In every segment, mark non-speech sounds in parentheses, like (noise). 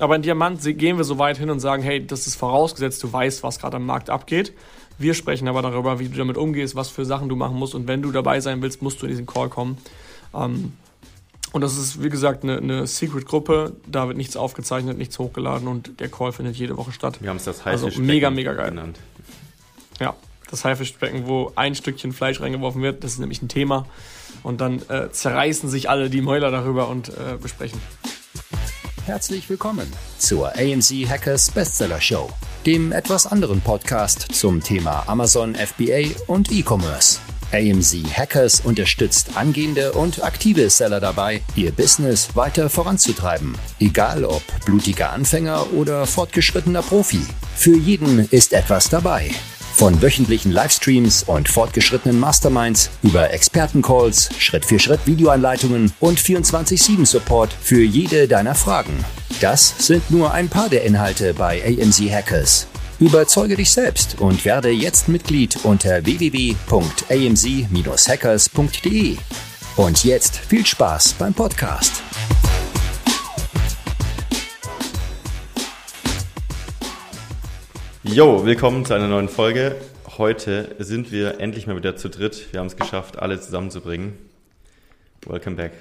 Aber in Diamant gehen wir so weit hin und sagen, hey, das ist vorausgesetzt, du weißt, was gerade am Markt abgeht. Wir sprechen aber darüber, wie du damit umgehst, was für Sachen du machen musst. Und wenn du dabei sein willst, musst du in diesen Call kommen. Ähm, und das ist, wie gesagt, eine, eine Secret-Gruppe. Da wird nichts aufgezeichnet, nichts hochgeladen und der Call findet jede Woche statt. Wir haben es das Also mega, mega geil. Genannt. Ja, das Haifischbecken, wo ein Stückchen Fleisch reingeworfen wird. Das ist nämlich ein Thema. Und dann äh, zerreißen sich alle die Mäuler darüber und äh, besprechen. Herzlich willkommen zur AMZ Hackers Bestseller Show, dem etwas anderen Podcast zum Thema Amazon FBA und E-Commerce. AMZ Hackers unterstützt angehende und aktive Seller dabei, ihr Business weiter voranzutreiben. Egal ob blutiger Anfänger oder fortgeschrittener Profi. Für jeden ist etwas dabei. Von wöchentlichen Livestreams und fortgeschrittenen Masterminds über Expertencalls, Schritt-für-Schritt Videoanleitungen und 24-7-Support für jede deiner Fragen. Das sind nur ein paar der Inhalte bei AMZ Hackers. Überzeuge dich selbst und werde jetzt Mitglied unter www.amz-hackers.de. Und jetzt viel Spaß beim Podcast. Jo, willkommen zu einer neuen Folge. Heute sind wir endlich mal wieder zu dritt. Wir haben es geschafft, alle zusammenzubringen. Welcome back.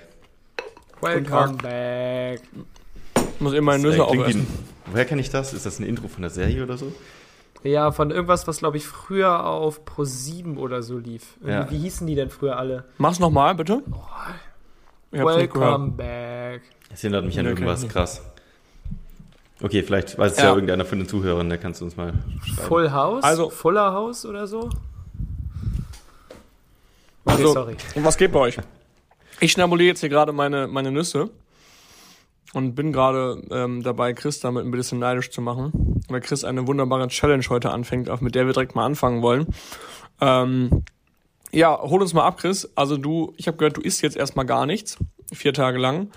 Welcome back. Ich muss immer Nüsse aufessen. Woher kenne ich das? Ist das ein Intro von der Serie oder so? Ja, von irgendwas, was glaube ich früher auf Pro 7 oder so lief. Ja. Wie hießen die denn früher alle? Mach's nochmal, bitte. Oh. Welcome back. Das erinnert mich an irgendwas krass. Okay, vielleicht weiß es ja. ja. irgendeiner von den Zuhörern, der kannst du uns mal schreiben. Full House? Also, Fuller House oder so? Okay, also, sorry. Und was geht bei euch? Ich schnabuliere jetzt hier gerade meine, meine Nüsse und bin gerade ähm, dabei, Chris damit ein bisschen neidisch zu machen, weil Chris eine wunderbare Challenge heute anfängt, mit der wir direkt mal anfangen wollen. Ähm, ja, hol uns mal ab, Chris. Also du, ich habe gehört, du isst jetzt erstmal gar nichts, vier Tage lang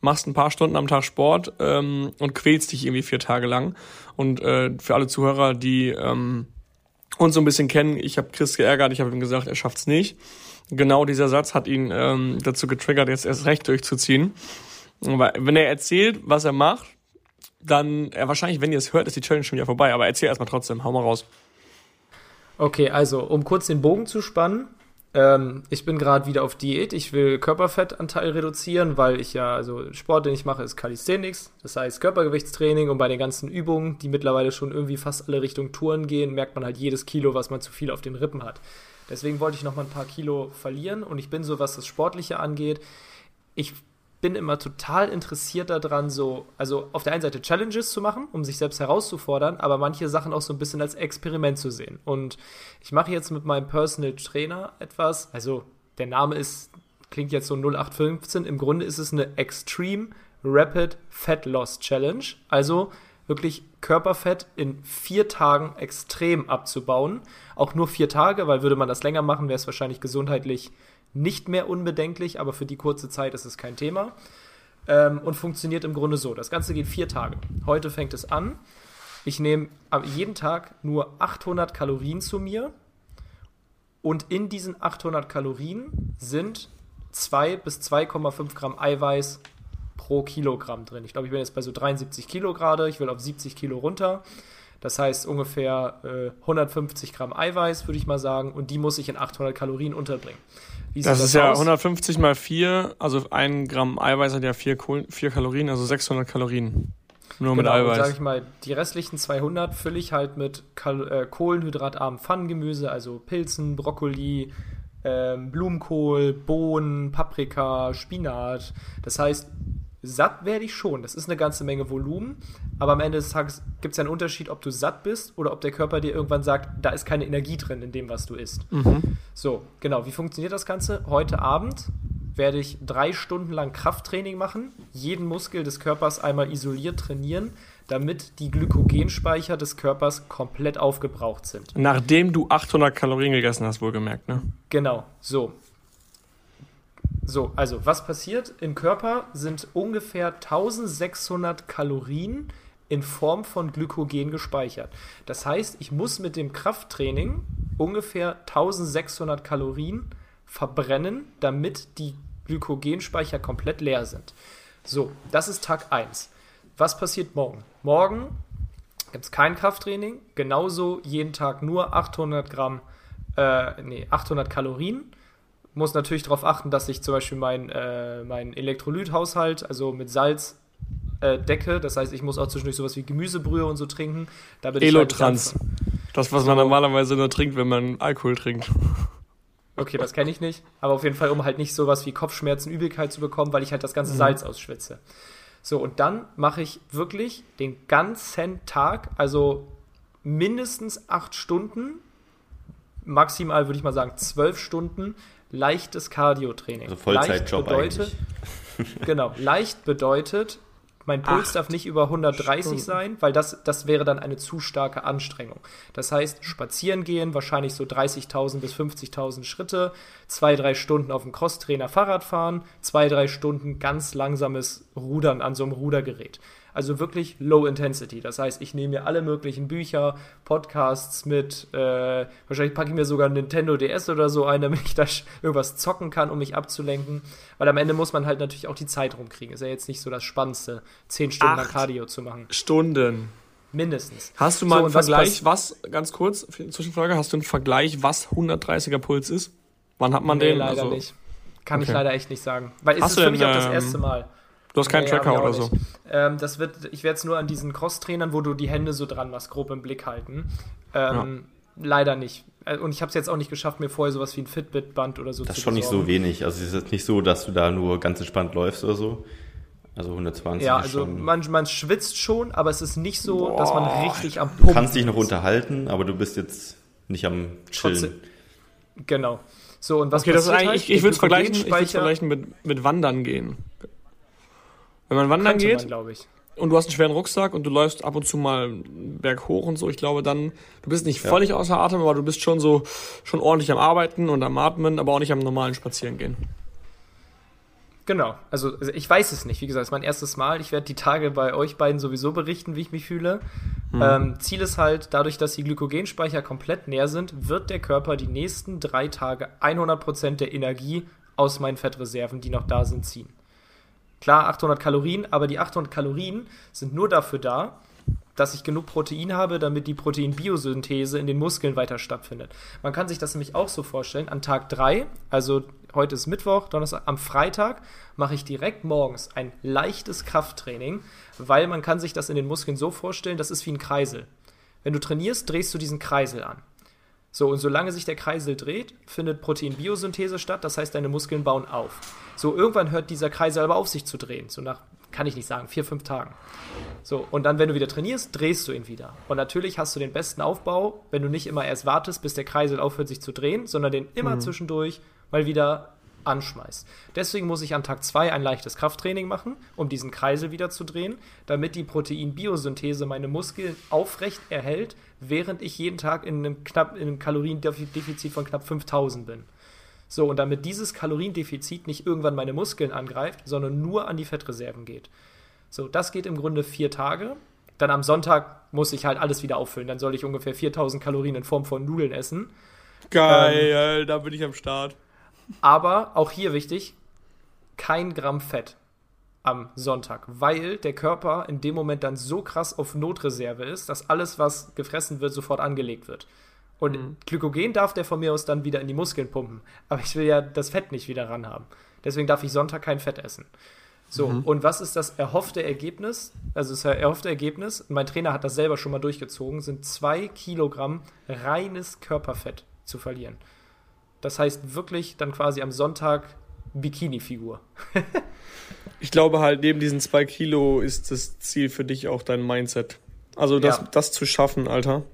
machst ein paar Stunden am Tag Sport ähm, und quälst dich irgendwie vier Tage lang. Und äh, für alle Zuhörer, die ähm, uns so ein bisschen kennen, ich habe Chris geärgert, ich habe ihm gesagt, er schafft's nicht. Genau dieser Satz hat ihn ähm, dazu getriggert, jetzt erst recht durchzuziehen. Weil, wenn er erzählt, was er macht, dann, ja, wahrscheinlich, wenn ihr es hört, ist die Challenge schon wieder vorbei. Aber erzähl erstmal trotzdem, hau mal raus. Okay, also, um kurz den Bogen zu spannen, ähm, ich bin gerade wieder auf Diät. Ich will Körperfettanteil reduzieren, weil ich ja, also Sport, den ich mache, ist Calisthenics. Das heißt Körpergewichtstraining und bei den ganzen Übungen, die mittlerweile schon irgendwie fast alle Richtung Touren gehen, merkt man halt jedes Kilo, was man zu viel auf den Rippen hat. Deswegen wollte ich noch mal ein paar Kilo verlieren und ich bin so, was das Sportliche angeht, ich bin immer total interessiert daran, so, also auf der einen Seite Challenges zu machen, um sich selbst herauszufordern, aber manche Sachen auch so ein bisschen als Experiment zu sehen. Und ich mache jetzt mit meinem Personal Trainer etwas, also der Name ist, klingt jetzt so 0815, im Grunde ist es eine Extreme Rapid Fat Loss Challenge, also wirklich Körperfett in vier Tagen extrem abzubauen. Auch nur vier Tage, weil würde man das länger machen, wäre es wahrscheinlich gesundheitlich nicht mehr unbedenklich, aber für die kurze Zeit ist es kein Thema. Ähm, und funktioniert im Grunde so. Das Ganze geht vier Tage. Heute fängt es an. Ich nehme jeden Tag nur 800 Kalorien zu mir. Und in diesen 800 Kalorien sind 2 bis 2,5 Gramm Eiweiß pro Kilogramm drin. Ich glaube, ich bin jetzt bei so 73 Kilo gerade. Ich will auf 70 Kilo runter. Das heißt ungefähr äh, 150 Gramm Eiweiß, würde ich mal sagen. Und die muss ich in 800 Kalorien unterbringen. Wie das, das ist ja 150 mal 4, also ein Gramm Eiweiß hat ja 4, Kohl, 4 Kalorien, also 600 Kalorien. Nur genau, mit Eiweiß. sag ich mal, die restlichen 200 fülle ich halt mit Kal äh, kohlenhydratarmen Pfannengemüse, also Pilzen, Brokkoli, ähm, Blumenkohl, Bohnen, Paprika, Spinat. Das heißt, satt werde ich schon. Das ist eine ganze Menge Volumen. Aber am Ende des Tages gibt es einen Unterschied, ob du satt bist oder ob der Körper dir irgendwann sagt, da ist keine Energie drin in dem, was du isst. Mhm. So, genau. Wie funktioniert das Ganze? Heute Abend werde ich drei Stunden lang Krafttraining machen, jeden Muskel des Körpers einmal isoliert trainieren, damit die Glykogenspeicher des Körpers komplett aufgebraucht sind. Nachdem du 800 Kalorien gegessen hast, wohlgemerkt, ne? Genau, so. So, also was passiert? Im Körper sind ungefähr 1600 Kalorien in Form von Glykogen gespeichert. Das heißt, ich muss mit dem Krafttraining ungefähr 1600 Kalorien verbrennen, damit die Glykogenspeicher komplett leer sind. So, das ist Tag 1. was passiert morgen? Morgen gibt es kein Krafttraining, genauso jeden Tag nur 800 Gramm, äh, nee, 800 Kalorien. Muss natürlich darauf achten, dass ich zum Beispiel meinen äh, mein Elektrolythaushalt, also mit Salz, äh, decke. Das heißt, ich muss auch zwischendurch sowas wie Gemüsebrühe und so trinken. Da bin Elotrans. Halt das, was man normalerweise nur trinkt, wenn man Alkohol trinkt. Okay, das kenne ich nicht. Aber auf jeden Fall, um halt nicht sowas wie Kopfschmerzen, Übelkeit zu bekommen, weil ich halt das ganze mhm. Salz ausschwitze. So, und dann mache ich wirklich den ganzen Tag, also mindestens acht Stunden, maximal würde ich mal sagen zwölf Stunden, leichtes Cardio-Training. Also Vollzeitjob bedeutet, eigentlich. (laughs) genau, leicht bedeutet, mein Puls Acht darf nicht über 130 Stunden. sein, weil das, das wäre dann eine zu starke Anstrengung. Das heißt, spazieren gehen, wahrscheinlich so 30.000 bis 50.000 Schritte, zwei, drei Stunden auf dem Crosstrainer Fahrrad fahren, zwei, drei Stunden ganz langsames Rudern an so einem Rudergerät. Also wirklich Low Intensity. Das heißt, ich nehme mir alle möglichen Bücher, Podcasts mit. Äh, wahrscheinlich packe ich mir sogar ein Nintendo DS oder so ein, damit ich da irgendwas zocken kann, um mich abzulenken. Weil am Ende muss man halt natürlich auch die Zeit rumkriegen. Ist ja jetzt nicht so das Spannendste, zehn Stunden Acht Cardio zu machen. Stunden. Mindestens. Hast du mal so, einen Vergleich, was, was, ganz kurz, Zwischenfrage, hast du einen Vergleich, was 130er Puls ist? Wann hat man nee, den? leider also, nicht. Kann okay. ich leider echt nicht sagen. Weil es ist für mich auch das ähm, erste Mal. Du hast keinen nee, Tracker oder so. Ähm, das wird, ich werde es nur an diesen Cross-Trainern, wo du die Hände so dran machst, grob im Blick halten. Ähm, ja. Leider nicht. Äh, und ich habe es jetzt auch nicht geschafft, mir vorher sowas wie ein Fitbit-Band oder so das zu Das ist schon besorgen. nicht so wenig. Also es ist jetzt nicht so, dass du da nur ganz entspannt läufst oder so. Also 120 Ja, also man, man schwitzt schon, aber es ist nicht so, Boah. dass man richtig am Pumpen Du kannst dich noch ist. unterhalten, aber du bist jetzt nicht am Chillen. Trotzdem, genau. So, und was okay, das ist eigentlich, halt? ich, ich würde es vergleichen, vergleichen mit, mit Wandern gehen. Wenn man wandern geht man, und du hast einen schweren Rucksack und du läufst ab und zu mal berg hoch und so, ich glaube dann, du bist nicht ja. völlig außer Atem, aber du bist schon so, schon ordentlich am Arbeiten und am Atmen, aber auch nicht am normalen Spazierengehen. Genau, also, also ich weiß es nicht. Wie gesagt, es ist mein erstes Mal. Ich werde die Tage bei euch beiden sowieso berichten, wie ich mich fühle. Mhm. Ähm, Ziel ist halt, dadurch, dass die Glykogenspeicher komplett leer sind, wird der Körper die nächsten drei Tage 100% der Energie aus meinen Fettreserven, die noch da sind, ziehen. Klar, 800 Kalorien, aber die 800 Kalorien sind nur dafür da, dass ich genug Protein habe, damit die Proteinbiosynthese in den Muskeln weiter stattfindet. Man kann sich das nämlich auch so vorstellen, an Tag 3, also heute ist Mittwoch, Donnerstag, am Freitag mache ich direkt morgens ein leichtes Krafttraining, weil man kann sich das in den Muskeln so vorstellen, das ist wie ein Kreisel. Wenn du trainierst, drehst du diesen Kreisel an. So, und solange sich der Kreisel dreht, findet Proteinbiosynthese statt, das heißt, deine Muskeln bauen auf. So, irgendwann hört dieser Kreisel aber auf sich zu drehen, so nach, kann ich nicht sagen, vier, fünf Tagen. So, und dann, wenn du wieder trainierst, drehst du ihn wieder. Und natürlich hast du den besten Aufbau, wenn du nicht immer erst wartest, bis der Kreisel aufhört, sich zu drehen, sondern den immer mhm. zwischendurch mal wieder anschmeißt. Deswegen muss ich an Tag 2 ein leichtes Krafttraining machen, um diesen Kreisel wieder zu drehen, damit die Proteinbiosynthese meine Muskeln aufrecht erhält, während ich jeden Tag in einem, knapp, in einem Kaloriendefizit von knapp 5000 bin. So, und damit dieses Kaloriendefizit nicht irgendwann meine Muskeln angreift, sondern nur an die Fettreserven geht. So, das geht im Grunde vier Tage. Dann am Sonntag muss ich halt alles wieder auffüllen. Dann soll ich ungefähr 4000 Kalorien in Form von Nudeln essen. Geil, ähm, da bin ich am Start. Aber auch hier wichtig, kein Gramm Fett am Sonntag, weil der Körper in dem Moment dann so krass auf Notreserve ist, dass alles, was gefressen wird, sofort angelegt wird. Und mhm. Glykogen darf der von mir aus dann wieder in die Muskeln pumpen. Aber ich will ja das Fett nicht wieder ran haben. Deswegen darf ich Sonntag kein Fett essen. So, mhm. und was ist das erhoffte Ergebnis? Also das erhoffte Ergebnis, mein Trainer hat das selber schon mal durchgezogen, sind zwei Kilogramm reines Körperfett zu verlieren. Das heißt wirklich dann quasi am Sonntag Bikini-Figur. (laughs) ich glaube halt, neben diesen zwei Kilo ist das Ziel für dich auch dein Mindset. Also das, ja. das zu schaffen, Alter.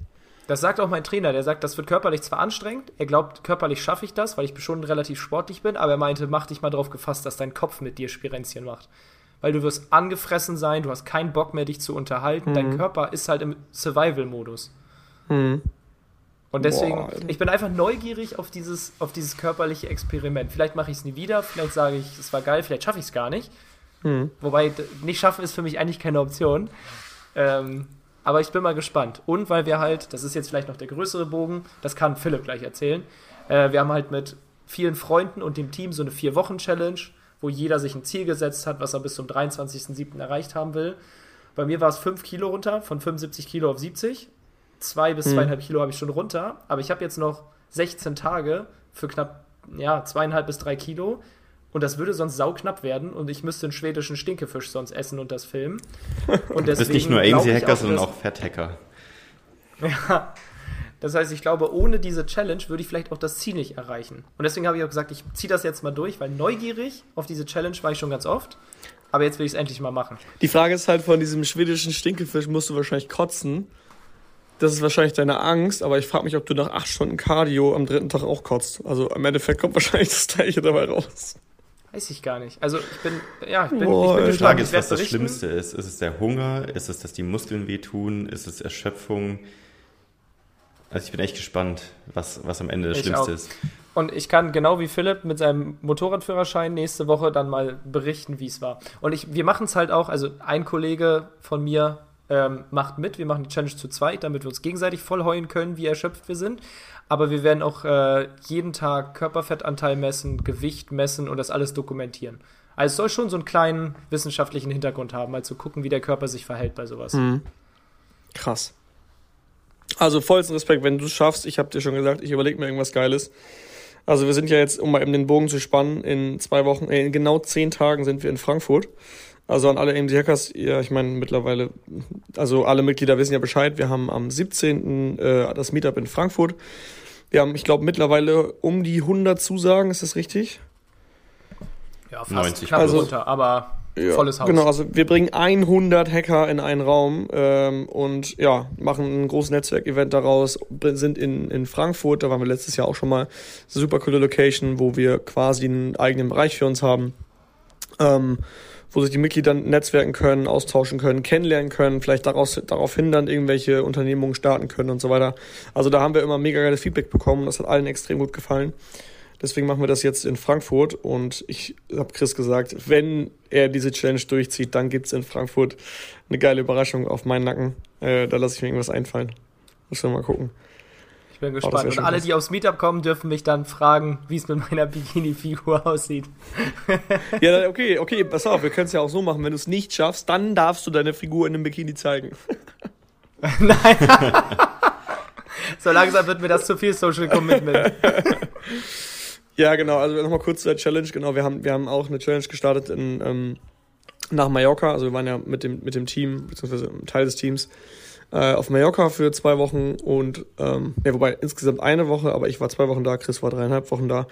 Das sagt auch mein Trainer, der sagt, das wird körperlich zwar anstrengend, er glaubt, körperlich schaffe ich das, weil ich schon relativ sportlich bin, aber er meinte, mach dich mal darauf gefasst, dass dein Kopf mit dir Spirenzchen macht. Weil du wirst angefressen sein, du hast keinen Bock mehr, dich zu unterhalten, mhm. dein Körper ist halt im Survival-Modus. Mhm. Und deswegen, Boah, ich bin einfach neugierig auf dieses, auf dieses körperliche Experiment. Vielleicht mache ich es nie wieder, vielleicht sage ich, es war geil, vielleicht schaffe ich es gar nicht. Mhm. Wobei, nicht schaffen ist für mich eigentlich keine Option. Ähm, aber ich bin mal gespannt. Und weil wir halt, das ist jetzt vielleicht noch der größere Bogen, das kann Philipp gleich erzählen. Äh, wir haben halt mit vielen Freunden und dem Team so eine Vier-Wochen-Challenge, wo jeder sich ein Ziel gesetzt hat, was er bis zum 23.07. erreicht haben will. Bei mir war es 5 Kilo runter, von 75 Kilo auf 70. Zwei bis hm. zweieinhalb Kilo habe ich schon runter. Aber ich habe jetzt noch 16 Tage für knapp ja, zweieinhalb bis drei Kilo. Und das würde sonst sauknapp werden und ich müsste einen schwedischen Stinkefisch sonst essen und das filmen. (laughs) Und deswegen du bist nicht nur AMC-Hacker, sondern auch Fett-Hacker. Ja, das heißt, ich glaube, ohne diese Challenge würde ich vielleicht auch das Ziel nicht erreichen. Und deswegen habe ich auch gesagt, ich ziehe das jetzt mal durch, weil neugierig auf diese Challenge war ich schon ganz oft. Aber jetzt will ich es endlich mal machen. Die Frage ist halt, von diesem schwedischen Stinkefisch musst du wahrscheinlich kotzen. Das ist wahrscheinlich deine Angst, aber ich frage mich, ob du nach acht Stunden Cardio am dritten Tag auch kotzt. Also im Endeffekt kommt wahrscheinlich das gleiche dabei raus. Weiß ich gar nicht. Also ich bin, ja, ich bin, Boah, ich bin Frage ist, was das Schlimmste ist. Ist es der Hunger? Ist es, dass die Muskeln wehtun? Ist es Erschöpfung? Also ich bin echt gespannt, was, was am Ende das ich Schlimmste auch. ist. Und ich kann genau wie Philipp mit seinem Motorradführerschein nächste Woche dann mal berichten, wie es war. Und ich, wir machen es halt auch, also ein Kollege von mir ähm, macht mit, wir machen die Challenge zu zweit, damit wir uns gegenseitig voll heulen können, wie erschöpft wir sind aber wir werden auch äh, jeden Tag Körperfettanteil messen, Gewicht messen und das alles dokumentieren. Also es soll schon so einen kleinen wissenschaftlichen Hintergrund haben, also gucken, wie der Körper sich verhält bei sowas. Mhm. Krass. Also vollsten Respekt, wenn du es schaffst. Ich habe dir schon gesagt, ich überlege mir irgendwas Geiles. Also wir sind ja jetzt, um mal eben den Bogen zu spannen, in zwei Wochen, äh, in genau zehn Tagen sind wir in Frankfurt. Also an alle AMC Hackers, ja, ich meine mittlerweile, also alle Mitglieder wissen ja Bescheid. Wir haben am 17. Äh, das Meetup in Frankfurt. Wir haben, ich glaube, mittlerweile um die 100 Zusagen, ist das richtig? Ja, fast 90 knapp also, runter, aber ja, volles Haus. Genau, also wir bringen 100 Hacker in einen Raum ähm, und ja, machen ein großes Netzwerkevent daraus, sind in, in Frankfurt, da waren wir letztes Jahr auch schon mal, super coole Location, wo wir quasi einen eigenen Bereich für uns haben. Ähm, wo sich die Mitglieder netzwerken können, austauschen können, kennenlernen können, vielleicht daraus, darauf hindern, irgendwelche Unternehmungen starten können und so weiter. Also da haben wir immer mega geiles Feedback bekommen. Das hat allen extrem gut gefallen. Deswegen machen wir das jetzt in Frankfurt und ich habe Chris gesagt, wenn er diese Challenge durchzieht, dann gibt es in Frankfurt eine geile Überraschung auf meinen Nacken. Äh, da lasse ich mir irgendwas einfallen. Müssen wir mal gucken bin gespannt. Und alle, die aufs Meetup kommen, dürfen mich dann fragen, wie es mit meiner (laughs) Bikini-Figur aussieht. (laughs) ja, okay, okay, pass auf, wir können es ja auch so machen. Wenn du es nicht schaffst, dann darfst du deine Figur in einem Bikini zeigen. (laughs) Nein. so langsam wird mir das zu viel Social Commitment. ja, genau. Also nochmal kurz zur Challenge. Genau, wir haben, wir haben auch eine Challenge gestartet in, ähm, nach Mallorca. Also wir waren ja mit dem, mit dem Team, beziehungsweise Teil des Teams, äh, auf Mallorca für zwei Wochen und, ähm, ja, wobei insgesamt eine Woche, aber ich war zwei Wochen da, Chris war dreieinhalb Wochen da.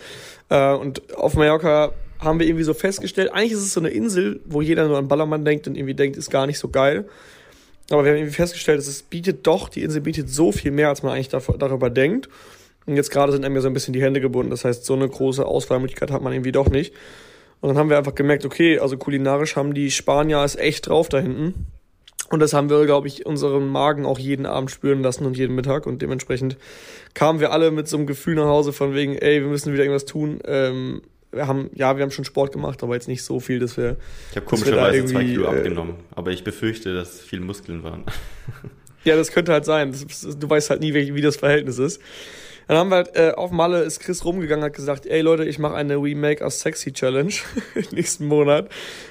Äh, und auf Mallorca haben wir irgendwie so festgestellt, eigentlich ist es so eine Insel, wo jeder nur an Ballermann denkt und irgendwie denkt, ist gar nicht so geil. Aber wir haben irgendwie festgestellt, dass es bietet doch, die Insel bietet so viel mehr, als man eigentlich darüber denkt. Und jetzt gerade sind einem ja so ein bisschen die Hände gebunden. Das heißt, so eine große Auswahlmöglichkeit hat man irgendwie doch nicht. Und dann haben wir einfach gemerkt, okay, also kulinarisch haben die Spanier es echt drauf da hinten. Und das haben wir, glaube ich, unseren Magen auch jeden Abend spüren lassen und jeden Mittag. Und dementsprechend kamen wir alle mit so einem Gefühl nach Hause von wegen, ey, wir müssen wieder irgendwas tun. Ähm, wir haben, ja, wir haben schon Sport gemacht, aber jetzt nicht so viel, dass wir. Ich habe komischerweise zwei Kilo äh, abgenommen, aber ich befürchte, dass viele Muskeln waren. ja, das könnte halt sein. Du weißt halt nie, wie, wie das Verhältnis ist. Dann haben wir halt, äh, auf Malle ist Chris rumgegangen, hat gesagt, ey Leute, ich mache eine We Make Us Sexy Challenge (laughs) nächsten Monat.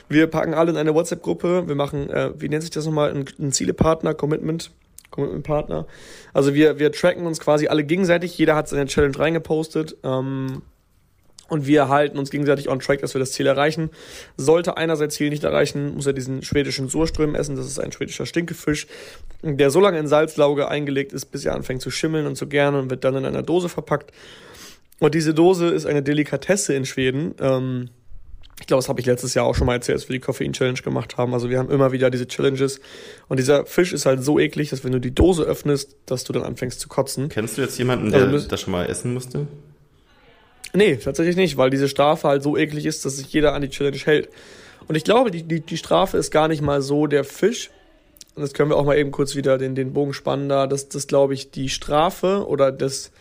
Wir packen alle in eine WhatsApp-Gruppe. Wir machen, äh, wie nennt sich das nochmal, ein, ein Zielepartner, Commitment, Commitment Partner. Also wir, wir tracken uns quasi alle gegenseitig. Jeder hat seine Challenge reingepostet. Ähm, und wir halten uns gegenseitig on track, dass wir das Ziel erreichen. Sollte einer sein Ziel nicht erreichen, muss er diesen schwedischen Surström essen. Das ist ein schwedischer Stinkefisch, der so lange in Salzlauge eingelegt ist, bis er anfängt zu schimmeln und zu gären und wird dann in einer Dose verpackt. Und diese Dose ist eine Delikatesse in Schweden. Ähm, ich glaube, das habe ich letztes Jahr auch schon mal erzählt, als wir die Koffein-Challenge gemacht haben. Also wir haben immer wieder diese Challenges. Und dieser Fisch ist halt so eklig, dass wenn du die Dose öffnest, dass du dann anfängst zu kotzen. Kennst du jetzt jemanden, der also, das schon mal essen musste? Nee, tatsächlich nicht, weil diese Strafe halt so eklig ist, dass sich jeder an die Challenge hält. Und ich glaube, die, die, die Strafe ist gar nicht mal so der Fisch. Und das können wir auch mal eben kurz wieder den, den Bogen spannen da, dass das, glaube ich, die Strafe oder das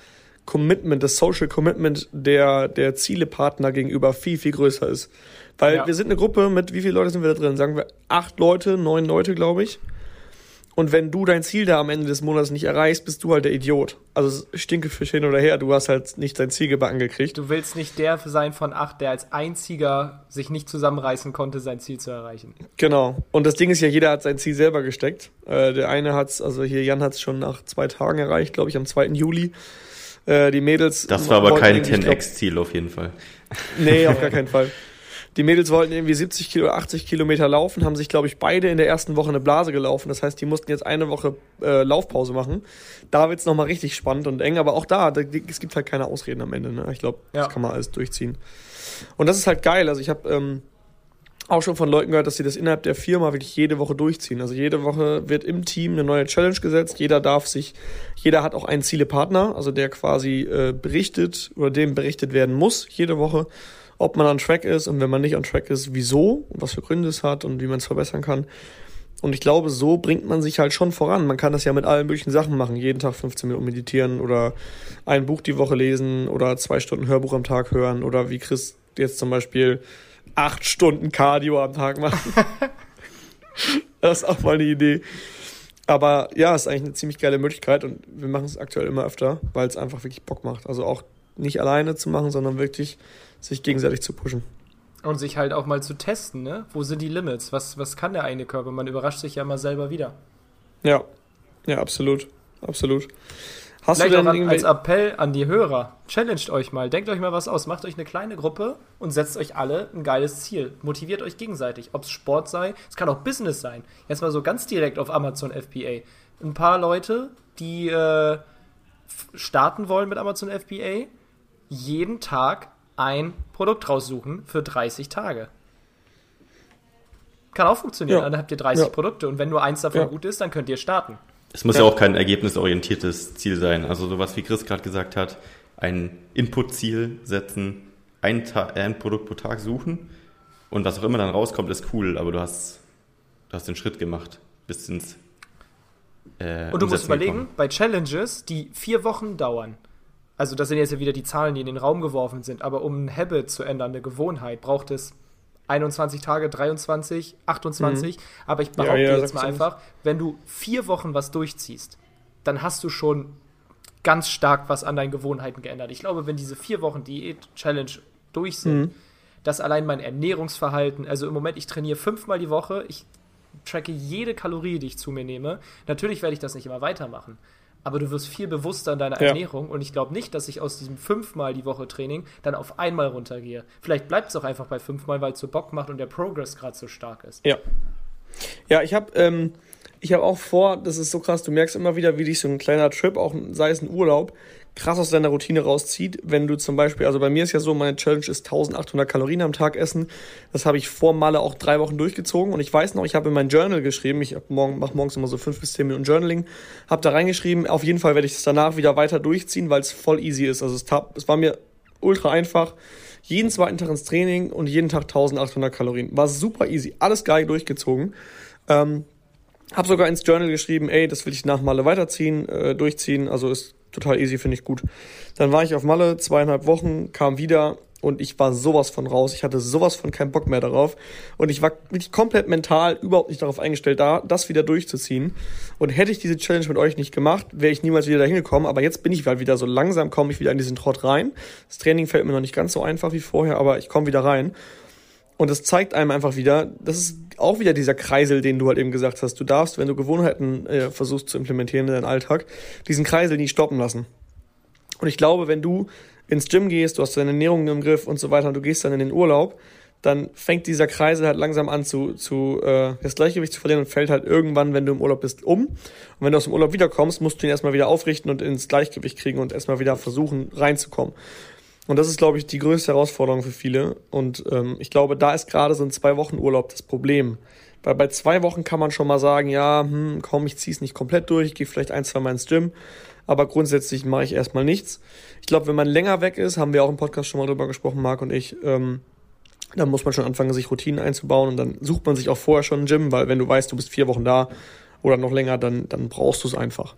Commitment, das Social Commitment der, der Zielepartner gegenüber viel, viel größer ist. Weil ja. wir sind eine Gruppe mit, wie viele Leute sind wir da drin? Sagen wir acht Leute, neun Leute, glaube ich. Und wenn du dein Ziel da am Ende des Monats nicht erreichst, bist du halt der Idiot. Also stinke für hin oder her, du hast halt nicht dein Ziel gebacken gekriegt. Du willst nicht der sein von acht, der als einziger sich nicht zusammenreißen konnte, sein Ziel zu erreichen. Genau. Und das Ding ist ja, jeder hat sein Ziel selber gesteckt. Äh, der eine hat's, also hier Jan hat's schon nach zwei Tagen erreicht, glaube ich, am 2. Juli. Äh, die Mädels. Das war aber kein 10x-Ziel auf jeden Fall. Nee, auf (laughs) gar keinen Fall. Die Mädels wollten irgendwie 70 Kilo, 80 Kilometer laufen, haben sich, glaube ich, beide in der ersten Woche eine Blase gelaufen. Das heißt, die mussten jetzt eine Woche äh, Laufpause machen. Da wird's nochmal richtig spannend und eng, aber auch da, da, es gibt halt keine Ausreden am Ende. Ne? Ich glaube, ja. das kann man alles durchziehen. Und das ist halt geil. Also ich habe ähm, auch schon von Leuten gehört, dass sie das innerhalb der Firma wirklich jede Woche durchziehen. Also jede Woche wird im Team eine neue Challenge gesetzt. Jeder darf sich, jeder hat auch einen Zielepartner, also der quasi äh, berichtet oder dem berichtet werden muss jede Woche ob man on Track ist und wenn man nicht on Track ist, wieso, was für Gründe es hat und wie man es verbessern kann. Und ich glaube, so bringt man sich halt schon voran. Man kann das ja mit allen möglichen Sachen machen. Jeden Tag 15 Minuten meditieren oder ein Buch die Woche lesen oder zwei Stunden Hörbuch am Tag hören oder wie Chris jetzt zum Beispiel acht Stunden Cardio am Tag machen. (laughs) das ist auch mal eine Idee. Aber ja, ist eigentlich eine ziemlich geile Möglichkeit und wir machen es aktuell immer öfter, weil es einfach wirklich Bock macht. Also auch nicht alleine zu machen, sondern wirklich sich gegenseitig zu pushen. Und sich halt auch mal zu testen, ne? Wo sind die Limits? Was, was kann der eine Körper? Man überrascht sich ja mal selber wieder. Ja, ja, absolut. Absolut. Hast Vielleicht du denn auch als Appell an die Hörer, challenged euch mal, denkt euch mal was aus, macht euch eine kleine Gruppe und setzt euch alle ein geiles Ziel. Motiviert euch gegenseitig, ob es Sport sei, es kann auch Business sein. Jetzt mal so ganz direkt auf Amazon FBA. Ein paar Leute, die äh, starten wollen mit Amazon FBA, jeden Tag ein Produkt raussuchen für 30 Tage. Kann auch funktionieren. Ja. Dann habt ihr 30 ja. Produkte und wenn nur eins davon ja. gut ist, dann könnt ihr starten. Es muss ja. auch kein ergebnisorientiertes Ziel sein. Also sowas wie Chris gerade gesagt hat, ein Input-Ziel setzen, ein, ein, Produkt pro Tag suchen und was auch immer dann rauskommt, ist cool, aber du hast, du hast den Schritt gemacht bis ins äh, Und du musst überlegen, kommen. bei Challenges, die vier Wochen dauern, also das sind jetzt ja wieder die Zahlen, die in den Raum geworfen sind, aber um ein Habit zu ändern, eine Gewohnheit, braucht es 21 Tage, 23, 28. Mhm. Aber ich behaupte ja, ja, jetzt mal einfach, wenn du vier Wochen was durchziehst, dann hast du schon ganz stark was an deinen Gewohnheiten geändert. Ich glaube, wenn diese vier Wochen Diät-Challenge durch sind, mhm. dass allein mein Ernährungsverhalten, also im Moment, ich trainiere fünfmal die Woche, ich tracke jede Kalorie, die ich zu mir nehme. Natürlich werde ich das nicht immer weitermachen aber du wirst viel bewusster in deiner ja. Ernährung und ich glaube nicht, dass ich aus diesem fünfmal die Woche Training dann auf einmal runtergehe. Vielleicht bleibt es auch einfach bei fünfmal, weil es so Bock macht und der Progress gerade so stark ist. Ja. Ja, ich habe ähm, ich habe auch vor, das ist so krass, du merkst immer wieder, wie dich so ein kleiner Trip, auch sei es ein Urlaub, krass aus deiner Routine rauszieht, wenn du zum Beispiel, also bei mir ist ja so, meine Challenge ist 1800 Kalorien am Tag essen. Das habe ich vor Malle auch drei Wochen durchgezogen und ich weiß noch, ich habe in mein Journal geschrieben, ich morgen, mache morgens immer so fünf bis zehn Minuten Journaling, habe da reingeschrieben, auf jeden Fall werde ich es danach wieder weiter durchziehen, weil es voll easy ist. Also es, es war mir ultra einfach. Jeden zweiten Tag ins Training und jeden Tag 1800 Kalorien. War super easy, alles geil durchgezogen. Ähm, hab sogar ins Journal geschrieben, ey, das will ich nach Malle weiterziehen, äh, durchziehen. Also ist total easy, finde ich gut. Dann war ich auf Malle, zweieinhalb Wochen, kam wieder und ich war sowas von raus. Ich hatte sowas von keinen Bock mehr darauf. Und ich war wirklich komplett mental überhaupt nicht darauf eingestellt, da das wieder durchzuziehen. Und hätte ich diese Challenge mit euch nicht gemacht, wäre ich niemals wieder dahin gekommen. Aber jetzt bin ich halt wieder so langsam, komme ich wieder in diesen Trott rein. Das Training fällt mir noch nicht ganz so einfach wie vorher, aber ich komme wieder rein. Und es zeigt einem einfach wieder, das ist auch wieder dieser Kreisel, den du halt eben gesagt hast. Du darfst, wenn du Gewohnheiten äh, versuchst zu implementieren in deinen Alltag, diesen Kreisel nie stoppen lassen. Und ich glaube, wenn du ins Gym gehst, du hast deine Ernährung im Griff und so weiter und du gehst dann in den Urlaub, dann fängt dieser Kreisel halt langsam an zu, zu äh, das Gleichgewicht zu verlieren und fällt halt irgendwann, wenn du im Urlaub bist, um. Und wenn du aus dem Urlaub wiederkommst, musst du ihn erstmal wieder aufrichten und ins Gleichgewicht kriegen und erstmal wieder versuchen reinzukommen. Und das ist, glaube ich, die größte Herausforderung für viele. Und ähm, ich glaube, da ist gerade so ein zwei Wochen Urlaub das Problem. Weil bei zwei Wochen kann man schon mal sagen, ja, hm, komm, ich zieh's nicht komplett durch, gehe vielleicht ein, zwei Mal ins Gym, aber grundsätzlich mache ich erstmal nichts. Ich glaube, wenn man länger weg ist, haben wir auch im Podcast schon mal drüber gesprochen, Marc und ich, ähm, dann muss man schon anfangen, sich Routinen einzubauen und dann sucht man sich auch vorher schon ein Gym, weil wenn du weißt, du bist vier Wochen da oder noch länger, dann, dann brauchst du es einfach.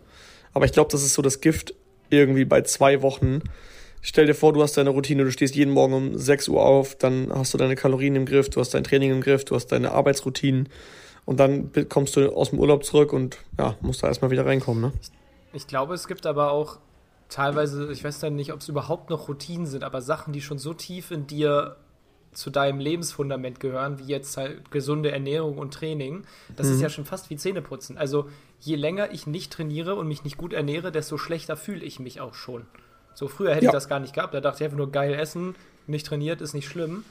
Aber ich glaube, das ist so das Gift irgendwie bei zwei Wochen, Stell dir vor, du hast deine Routine, du stehst jeden Morgen um 6 Uhr auf, dann hast du deine Kalorien im Griff, du hast dein Training im Griff, du hast deine Arbeitsroutinen Und dann kommst du aus dem Urlaub zurück und ja, musst da erstmal wieder reinkommen, ne? Ich glaube, es gibt aber auch teilweise, ich weiß dann nicht, ob es überhaupt noch Routinen sind, aber Sachen, die schon so tief in dir zu deinem Lebensfundament gehören, wie jetzt halt gesunde Ernährung und Training. Das mhm. ist ja schon fast wie Zähneputzen. Also je länger ich nicht trainiere und mich nicht gut ernähre, desto schlechter fühle ich mich auch schon. So früher hätte ja. ich das gar nicht gehabt. Da dachte ich einfach nur geil essen, nicht trainiert ist nicht schlimm.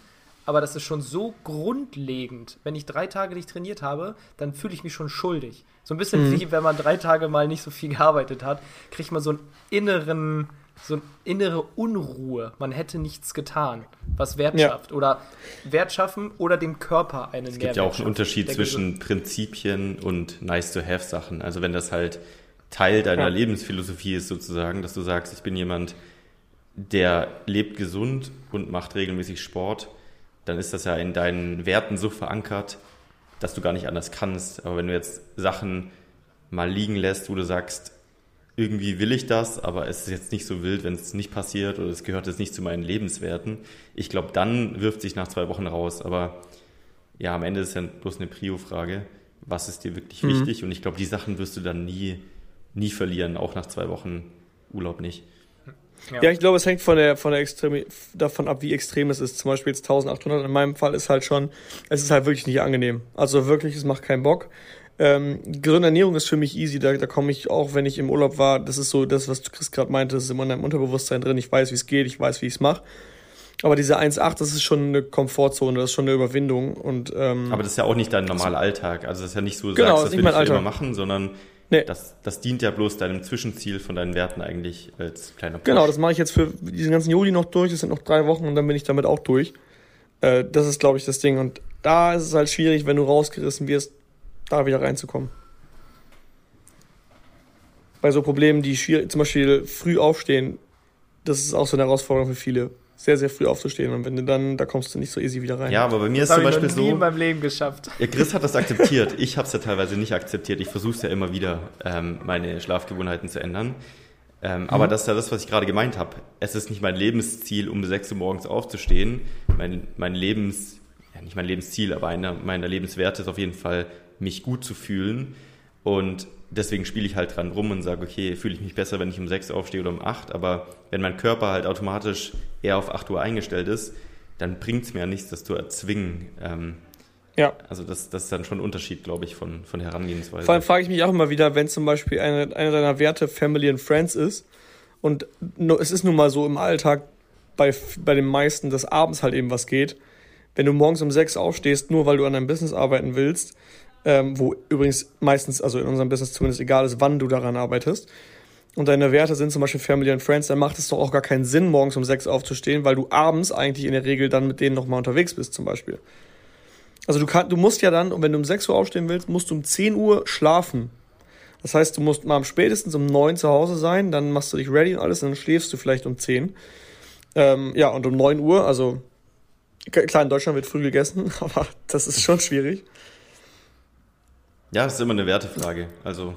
Aber das ist schon so grundlegend. Wenn ich drei Tage nicht trainiert habe, dann fühle ich mich schon schuldig. So ein bisschen mhm. wie wenn man drei Tage mal nicht so viel gearbeitet hat, kriegt man so einen inneren so eine innere Unruhe. Man hätte nichts getan, was Wert ja. schafft. Oder Wert schaffen oder dem Körper einen Es gibt ja auch einen Unterschied zwischen Prinzipien und Nice-to-have-Sachen. Also wenn das halt Teil deiner ja. Lebensphilosophie ist sozusagen, dass du sagst, ich bin jemand, der lebt gesund und macht regelmäßig Sport, dann ist das ja in deinen Werten so verankert, dass du gar nicht anders kannst. Aber wenn du jetzt Sachen mal liegen lässt, wo du sagst, irgendwie will ich das, aber es ist jetzt nicht so wild, wenn es nicht passiert oder es gehört jetzt nicht zu meinen Lebenswerten. Ich glaube, dann wirft sich nach zwei Wochen raus. Aber ja, am Ende ist ja bloß eine Prio-Frage. Was ist dir wirklich mhm. wichtig? Und ich glaube, die Sachen wirst du dann nie, nie verlieren, auch nach zwei Wochen Urlaub nicht. Ja. ja, ich glaube, es hängt von der, von der Extreme, davon ab, wie extrem es ist. Zum Beispiel jetzt 1800. In meinem Fall ist halt schon, es ist halt wirklich nicht angenehm. Also wirklich, es macht keinen Bock. Ähm, gesunde Ernährung ist für mich easy, da, da komme ich auch, wenn ich im Urlaub war, das ist so das, was Chris gerade meinte, das ist immer in deinem Unterbewusstsein drin, ich weiß, wie es geht, ich weiß, wie ich es mache. Aber diese 1,8, das ist schon eine Komfortzone, das ist schon eine Überwindung. Und, ähm, Aber das ist ja auch nicht dein normaler Alltag. Also das ist ja nicht so, du genau, sagst, das will ich immer machen, sondern nee. das, das dient ja bloß deinem Zwischenziel von deinen Werten eigentlich als kleiner Push. Genau, das mache ich jetzt für diesen ganzen Juli noch durch, das sind noch drei Wochen und dann bin ich damit auch durch. Äh, das ist, glaube ich, das Ding. Und da ist es halt schwierig, wenn du rausgerissen wirst, da wieder reinzukommen. Bei so Problemen, die schwierig, zum Beispiel früh aufstehen, das ist auch so eine Herausforderung für viele. Sehr, sehr früh aufzustehen und wenn du dann, da kommst du nicht so easy wieder rein. Ja, aber bei mir das ist zum Beispiel ich noch nie so. in meinem Leben geschafft. Ja, Chris hat das akzeptiert. Ich habe es ja teilweise nicht akzeptiert. Ich versuche es ja immer wieder, ähm, meine Schlafgewohnheiten zu ändern. Ähm, mhm. Aber das ist ja das, was ich gerade gemeint habe. Es ist nicht mein Lebensziel, um 6 Uhr morgens aufzustehen. Mein, mein Lebens, ja nicht mein Lebensziel, aber einer meiner Lebenswerte ist auf jeden Fall, mich gut zu fühlen. Und deswegen spiele ich halt dran rum und sage, okay, fühle ich mich besser, wenn ich um 6 aufstehe oder um 8. Aber wenn mein Körper halt automatisch eher auf 8 Uhr eingestellt ist, dann bringt es mir ja nichts, das zu erzwingen. Ähm, ja. Also das, das ist dann schon ein Unterschied, glaube ich, von, von Herangehensweise. Vor allem frage ich mich auch immer wieder, wenn zum Beispiel eine, eine deiner Werte Family and Friends ist und es ist nun mal so im Alltag bei, bei den meisten, dass abends halt eben was geht. Wenn du morgens um 6 aufstehst, nur weil du an deinem Business arbeiten willst, ähm, wo übrigens meistens, also in unserem Business zumindest egal ist, wann du daran arbeitest. Und deine Werte sind zum Beispiel Family and Friends, dann macht es doch auch gar keinen Sinn, morgens um sechs aufzustehen, weil du abends eigentlich in der Regel dann mit denen nochmal unterwegs bist, zum Beispiel. Also du, kann, du musst ja dann, wenn du um 6 Uhr aufstehen willst, musst du um 10 Uhr schlafen. Das heißt, du musst mal am spätestens um 9 zu Hause sein, dann machst du dich ready und alles, und dann schläfst du vielleicht um 10. Ähm, ja, und um 9 Uhr, also klar, in Deutschland wird früh gegessen, (laughs) aber das ist schon schwierig. Ja, das ist immer eine Wertefrage. Also,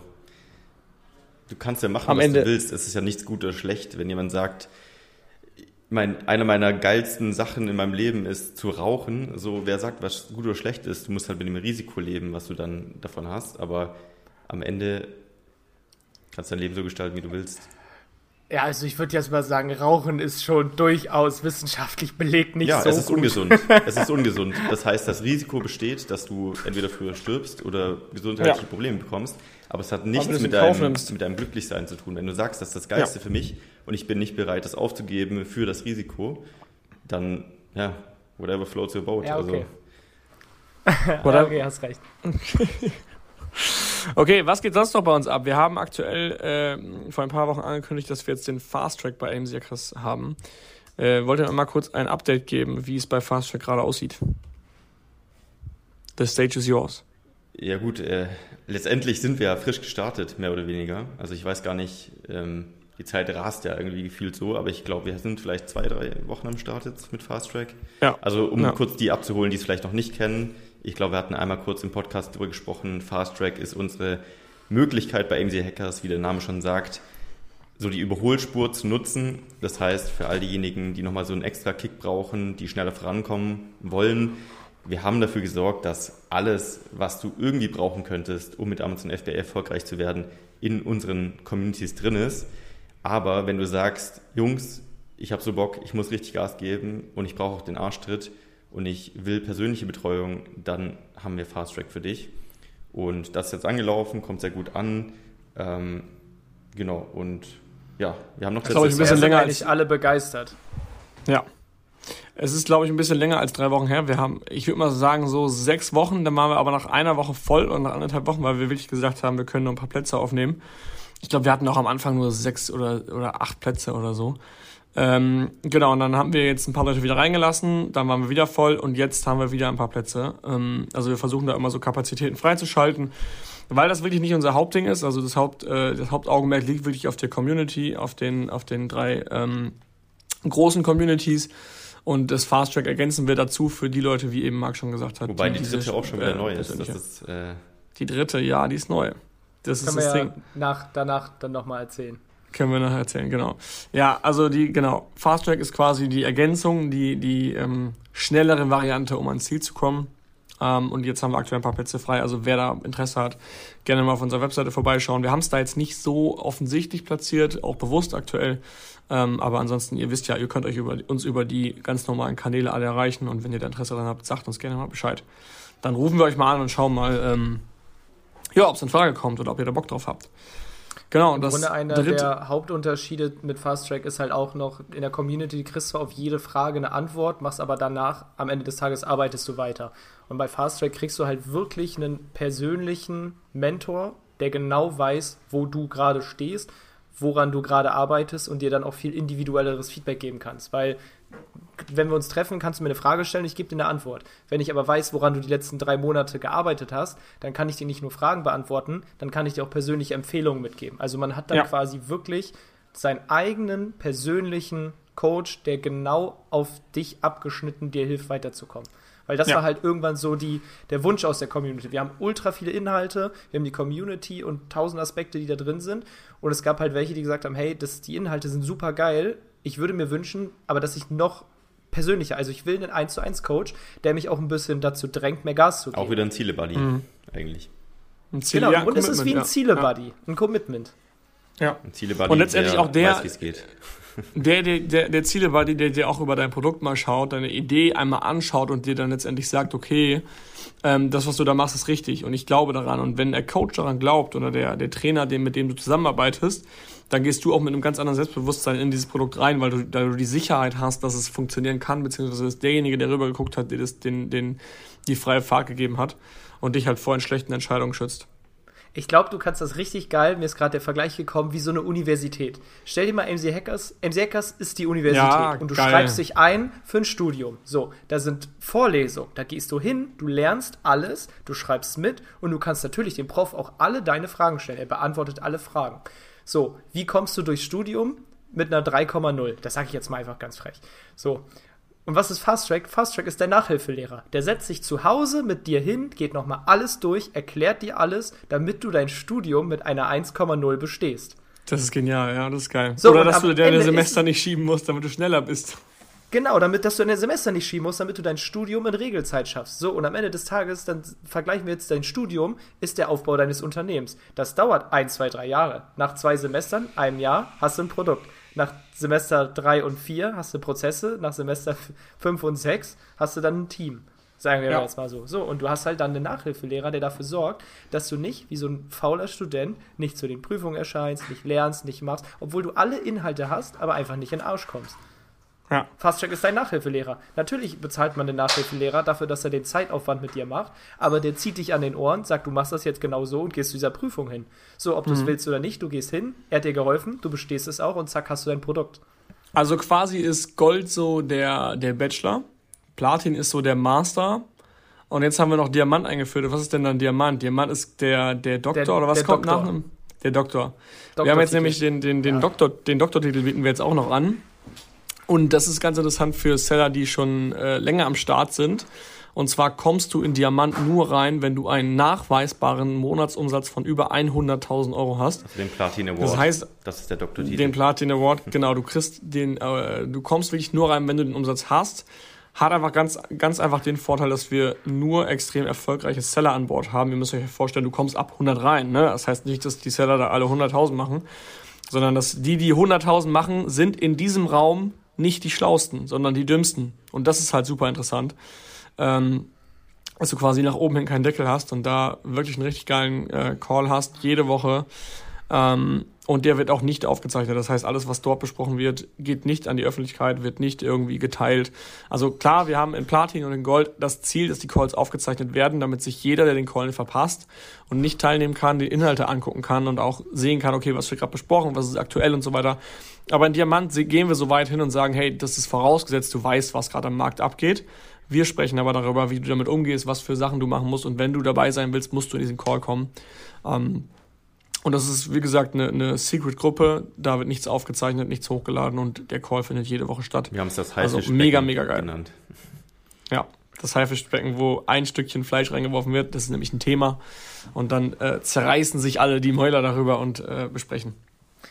du kannst ja machen, Am was Ende. du willst. Es ist ja nichts gut oder schlecht, wenn jemand sagt, mein, eine meiner geilsten Sachen in meinem Leben ist zu rauchen. So, wer sagt, was gut oder schlecht ist, du musst halt mit dem Risiko leben, was du dann davon hast. Aber am Ende kannst du dein Leben so gestalten, wie du willst. Ja, also ich würde jetzt mal sagen, Rauchen ist schon durchaus wissenschaftlich belegt nicht ja, so es ist gut. ungesund. (laughs) Es ist ungesund. Das heißt, das Risiko besteht, dass du entweder früher stirbst oder gesundheitliche ja. Probleme bekommst. Aber es hat nichts mit deinem, mit deinem Glücklichsein zu tun. Wenn du sagst, das ist das Geilste ja. für mich und ich bin nicht bereit, das aufzugeben für das Risiko, dann, ja, whatever floats your boat. Ja, okay. Also, (laughs) ja, okay, hast recht. (laughs) Okay, was geht sonst noch bei uns ab? Wir haben aktuell äh, vor ein paar Wochen angekündigt, dass wir jetzt den Fast Track bei AMC Chris haben. Äh, wollt ihr mal kurz ein Update geben, wie es bei Fast Track gerade aussieht? The stage is yours. Ja gut, äh, letztendlich sind wir ja frisch gestartet, mehr oder weniger. Also ich weiß gar nicht, ähm, die Zeit rast ja irgendwie gefühlt so, aber ich glaube, wir sind vielleicht zwei, drei Wochen am Start jetzt mit Fast Track. Ja. Also um ja. kurz die abzuholen, die es vielleicht noch nicht kennen. Ich glaube, wir hatten einmal kurz im Podcast darüber gesprochen. Fast Track ist unsere Möglichkeit bei AMC Hackers, wie der Name schon sagt, so die Überholspur zu nutzen. Das heißt, für all diejenigen, die nochmal so einen extra Kick brauchen, die schneller vorankommen wollen, wir haben dafür gesorgt, dass alles, was du irgendwie brauchen könntest, um mit Amazon FBA erfolgreich zu werden, in unseren Communities drin ist. Aber wenn du sagst, Jungs, ich habe so Bock, ich muss richtig Gas geben und ich brauche auch den Arschtritt und ich will persönliche Betreuung, dann haben wir Fast Track für dich. Und das ist jetzt angelaufen, kommt sehr gut an. Ähm, genau, und ja, wir haben noch das glaube ich ein bisschen länger als alle begeistert. Ja. Es ist, glaube ich, ein bisschen länger als drei Wochen her. Wir haben, ich würde mal sagen, so sechs Wochen. Dann waren wir aber nach einer Woche voll und nach anderthalb Wochen, weil wir wirklich gesagt haben, wir können noch ein paar Plätze aufnehmen. Ich glaube, wir hatten auch am Anfang nur sechs oder, oder acht Plätze oder so. Ähm, genau, und dann haben wir jetzt ein paar Leute wieder reingelassen, dann waren wir wieder voll und jetzt haben wir wieder ein paar Plätze. Ähm, also wir versuchen da immer so Kapazitäten freizuschalten, weil das wirklich nicht unser Hauptding ist. Also das, Haupt, äh, das Hauptaugenmerk liegt wirklich auf der Community, auf den, auf den drei ähm, großen Communities. Und das Fast Track ergänzen wir dazu für die Leute, wie eben Marc schon gesagt hat. Wobei die, die dritte auch schon wieder äh, neu ist. Das ist äh die dritte, ja, die ist neu. Das Können ist das wir Ding. Ja nach, danach dann nochmal erzählen. Können wir nachher erzählen, genau. Ja, also die, genau, Fast Track ist quasi die Ergänzung, die, die ähm, schnellere Variante, um ans Ziel zu kommen. Ähm, und jetzt haben wir aktuell ein paar Plätze frei. Also wer da Interesse hat, gerne mal auf unserer Webseite vorbeischauen. Wir haben es da jetzt nicht so offensichtlich platziert, auch bewusst aktuell. Ähm, aber ansonsten, ihr wisst ja, ihr könnt euch über, uns über die ganz normalen Kanäle alle erreichen. Und wenn ihr da Interesse daran habt, sagt uns gerne mal Bescheid. Dann rufen wir euch mal an und schauen mal, ähm, ja, ob es in Frage kommt oder ob ihr da Bock drauf habt. Genau, Im das Grunde einer dritte. der Hauptunterschiede mit Fast Track ist halt auch noch, in der Community kriegst du auf jede Frage eine Antwort, machst aber danach, am Ende des Tages arbeitest du weiter. Und bei Fast Track kriegst du halt wirklich einen persönlichen Mentor, der genau weiß, wo du gerade stehst, woran du gerade arbeitest und dir dann auch viel individuelleres Feedback geben kannst. Weil wenn wir uns treffen, kannst du mir eine Frage stellen, ich gebe dir eine Antwort. Wenn ich aber weiß, woran du die letzten drei Monate gearbeitet hast, dann kann ich dir nicht nur Fragen beantworten, dann kann ich dir auch persönliche Empfehlungen mitgeben. Also man hat dann ja. quasi wirklich seinen eigenen persönlichen Coach, der genau auf dich abgeschnitten dir hilft, weiterzukommen. Weil das ja. war halt irgendwann so die, der Wunsch aus der Community. Wir haben ultra viele Inhalte, wir haben die Community und tausend Aspekte, die da drin sind. Und es gab halt welche, die gesagt haben, hey, das, die Inhalte sind super geil. Ich würde mir wünschen, aber dass ich noch persönlicher. Also ich will einen 1 zu 1 Coach, der mich auch ein bisschen dazu drängt, mehr Gas zu geben. Auch wieder ein Ziele-Buddy, mhm. eigentlich. Ein Ziel, genau, ja, und es ist wie ein ja. Ziele-Buddy, ein Commitment. Ja. Ein Ziele-Buddy, und letztendlich der auch der, weiß, geht. (laughs) Der, der, der, der Ziele-Buddy, der dir auch über dein Produkt mal schaut, deine Idee einmal anschaut und dir dann letztendlich sagt, okay, ähm, das, was du da machst, ist richtig und ich glaube daran. Und wenn der Coach daran glaubt oder der, der Trainer, den, mit dem du zusammenarbeitest, dann gehst du auch mit einem ganz anderen Selbstbewusstsein in dieses Produkt rein, weil du, da du die Sicherheit hast, dass es funktionieren kann, beziehungsweise dass derjenige, der rüber geguckt hat, dir das, den, den, die freie Fahrt gegeben hat und dich halt vor schlechten Entscheidungen schützt. Ich glaube, du kannst das richtig geil. Mir ist gerade der Vergleich gekommen, wie so eine Universität. Stell dir mal MC Hackers. MC Hackers ist die Universität ja, und du geil. schreibst dich ein für ein Studium. So, da sind Vorlesungen. Da gehst du hin, du lernst alles, du schreibst mit und du kannst natürlich dem Prof auch alle deine Fragen stellen. Er beantwortet alle Fragen. So, wie kommst du durchs Studium mit einer 3,0? Das sage ich jetzt mal einfach ganz frech. So. Und was ist Fast Track? Fast Track ist der Nachhilfelehrer. Der setzt sich zu Hause mit dir hin, geht nochmal alles durch, erklärt dir alles, damit du dein Studium mit einer 1,0 bestehst. Das ist genial, ja, das ist geil. So, Oder dass du deine Semester nicht schieben musst, damit du schneller bist. Genau, damit, dass du dein Semester nicht schieben musst, damit du dein Studium in Regelzeit schaffst. So, und am Ende des Tages, dann vergleichen wir jetzt dein Studium, ist der Aufbau deines Unternehmens. Das dauert ein, zwei, drei Jahre. Nach zwei Semestern, einem Jahr, hast du ein Produkt. Nach Semester drei und vier hast du Prozesse. Nach Semester fünf und sechs hast du dann ein Team. Sagen wir ja. jetzt mal so. So, und du hast halt dann einen Nachhilfelehrer, der dafür sorgt, dass du nicht wie so ein fauler Student nicht zu den Prüfungen erscheinst, nicht lernst, nicht machst, obwohl du alle Inhalte hast, aber einfach nicht in den Arsch kommst. Ja. Fastcheck ist dein Nachhilfelehrer. Natürlich bezahlt man den Nachhilfelehrer dafür, dass er den Zeitaufwand mit dir macht, aber der zieht dich an den Ohren, sagt, du machst das jetzt genau so und gehst zu dieser Prüfung hin. So, ob du es mhm. willst oder nicht, du gehst hin, er hat dir geholfen, du bestehst es auch und zack, hast du dein Produkt. Also quasi ist Gold so der, der Bachelor, Platin ist so der Master und jetzt haben wir noch Diamant eingeführt. Was ist denn dann Diamant? Diamant ist der, der Doktor der, oder was kommt Doktor. nach einem? Der Doktor. Doktor wir haben jetzt nämlich den, den, den, ja. Doktor, den Doktortitel bieten wir jetzt auch noch an. Und das ist ganz interessant für Seller, die schon äh, länger am Start sind. Und zwar kommst du in Diamant nur rein, wenn du einen nachweisbaren Monatsumsatz von über 100.000 Euro hast. Also den Platin Award. Das heißt, das ist der Doktortitel. Den Platin Award, genau. Du kriegst den, äh, du kommst wirklich nur rein, wenn du den Umsatz hast. hat einfach ganz, ganz einfach den Vorteil, dass wir nur extrem erfolgreiche Seller an Bord haben. Ihr müsst euch vorstellen, du kommst ab 100 rein. Ne? Das heißt nicht, dass die Seller da alle 100.000 machen, sondern dass die, die 100.000 machen, sind in diesem Raum nicht die schlausten, sondern die dümmsten. Und das ist halt super interessant. Ähm, dass du quasi nach oben hin keinen Deckel hast und da wirklich einen richtig geilen äh, Call hast, jede Woche. Ähm, und der wird auch nicht aufgezeichnet. Das heißt, alles, was dort besprochen wird, geht nicht an die Öffentlichkeit, wird nicht irgendwie geteilt. Also klar, wir haben in Platin und in Gold das Ziel, dass die Calls aufgezeichnet werden, damit sich jeder, der den Call verpasst und nicht teilnehmen kann, die Inhalte angucken kann und auch sehen kann, okay, was wird gerade besprochen, was ist aktuell und so weiter. Aber in Diamant gehen wir so weit hin und sagen, hey, das ist vorausgesetzt, du weißt, was gerade am Markt abgeht. Wir sprechen aber darüber, wie du damit umgehst, was für Sachen du machen musst und wenn du dabei sein willst, musst du in diesen Call kommen. Ähm, und das ist, wie gesagt, eine, eine Secret-Gruppe. Da wird nichts aufgezeichnet, nichts hochgeladen und der Call findet jede Woche statt. Wir haben es das also Haifischbecken also mega, mega geil. genannt. Ja, das Haifischbecken, wo ein Stückchen Fleisch reingeworfen wird. Das ist nämlich ein Thema. Und dann äh, zerreißen sich alle die Mäuler darüber und äh, besprechen.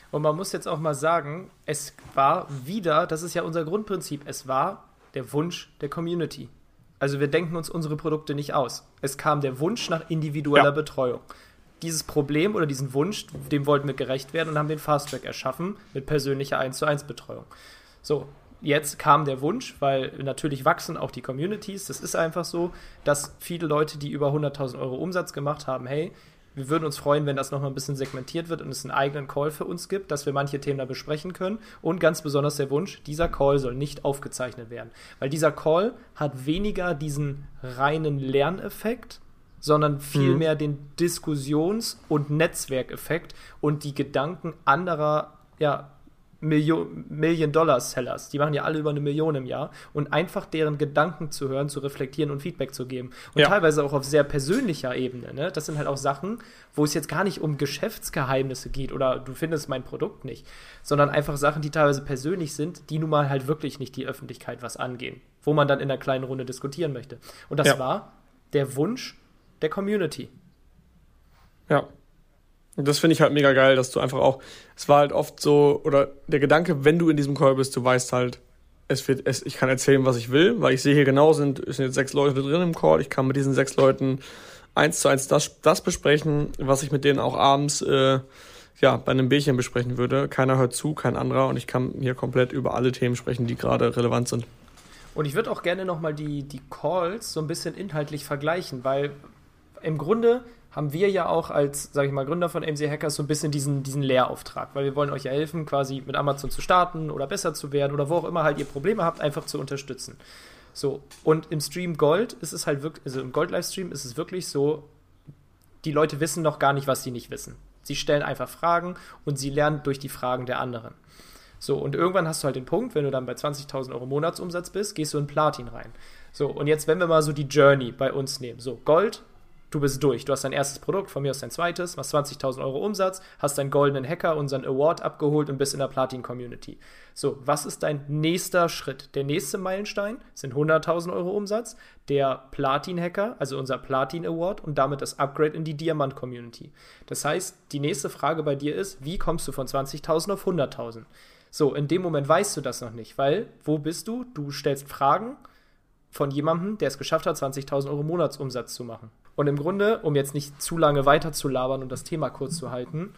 Und man muss jetzt auch mal sagen, es war wieder, das ist ja unser Grundprinzip, es war der Wunsch der Community. Also wir denken uns unsere Produkte nicht aus. Es kam der Wunsch nach individueller ja. Betreuung dieses Problem oder diesen Wunsch, dem wollten wir gerecht werden und haben den Fast Track erschaffen mit persönlicher 1 zu 1 Betreuung. So, jetzt kam der Wunsch, weil natürlich wachsen auch die Communities, das ist einfach so, dass viele Leute, die über 100.000 Euro Umsatz gemacht haben, hey, wir würden uns freuen, wenn das nochmal ein bisschen segmentiert wird und es einen eigenen Call für uns gibt, dass wir manche Themen da besprechen können. Und ganz besonders der Wunsch, dieser Call soll nicht aufgezeichnet werden. Weil dieser Call hat weniger diesen reinen Lerneffekt, sondern vielmehr mhm. den Diskussions- und Netzwerkeffekt und die Gedanken anderer ja, Million-Dollar-Sellers. Die machen ja alle über eine Million im Jahr. Und einfach deren Gedanken zu hören, zu reflektieren und Feedback zu geben. Und ja. teilweise auch auf sehr persönlicher Ebene. Ne? Das sind halt auch Sachen, wo es jetzt gar nicht um Geschäftsgeheimnisse geht oder du findest mein Produkt nicht, sondern einfach Sachen, die teilweise persönlich sind, die nun mal halt wirklich nicht die Öffentlichkeit was angehen. Wo man dann in einer kleinen Runde diskutieren möchte. Und das ja. war der Wunsch, der Community. Ja. Und das finde ich halt mega geil, dass du einfach auch, es war halt oft so, oder der Gedanke, wenn du in diesem Call bist, du weißt halt, es wird, es, ich kann erzählen, was ich will, weil ich sehe hier genau, sind, sind jetzt sechs Leute drin im Call, ich kann mit diesen sechs Leuten eins zu eins das, das besprechen, was ich mit denen auch abends, äh, ja, bei einem Bierchen besprechen würde. Keiner hört zu, kein anderer und ich kann hier komplett über alle Themen sprechen, die gerade relevant sind. Und ich würde auch gerne nochmal die, die Calls so ein bisschen inhaltlich vergleichen, weil im Grunde haben wir ja auch als, sage ich mal, Gründer von MC Hackers so ein bisschen diesen, diesen Lehrauftrag, weil wir wollen euch ja helfen, quasi mit Amazon zu starten oder besser zu werden oder wo auch immer halt ihr Probleme habt, einfach zu unterstützen. So, und im Stream Gold ist es halt wirklich, also im Gold-Livestream ist es wirklich so, die Leute wissen noch gar nicht, was sie nicht wissen. Sie stellen einfach Fragen und sie lernen durch die Fragen der anderen. So, und irgendwann hast du halt den Punkt, wenn du dann bei 20.000 Euro Monatsumsatz bist, gehst du in Platin rein. So, und jetzt, wenn wir mal so die Journey bei uns nehmen. So, Gold du bist durch. Du hast dein erstes Produkt, von mir aus dein zweites, machst 20.000 Euro Umsatz, hast deinen goldenen Hacker, unseren Award abgeholt und bist in der Platin-Community. So, was ist dein nächster Schritt? Der nächste Meilenstein sind 100.000 Euro Umsatz, der Platin-Hacker, also unser Platin-Award und damit das Upgrade in die Diamant-Community. Das heißt, die nächste Frage bei dir ist, wie kommst du von 20.000 auf 100.000? So, in dem Moment weißt du das noch nicht, weil wo bist du? Du stellst Fragen von jemandem, der es geschafft hat, 20.000 Euro Monatsumsatz zu machen. Und im Grunde, um jetzt nicht zu lange weiter zu labern und das Thema kurz zu halten,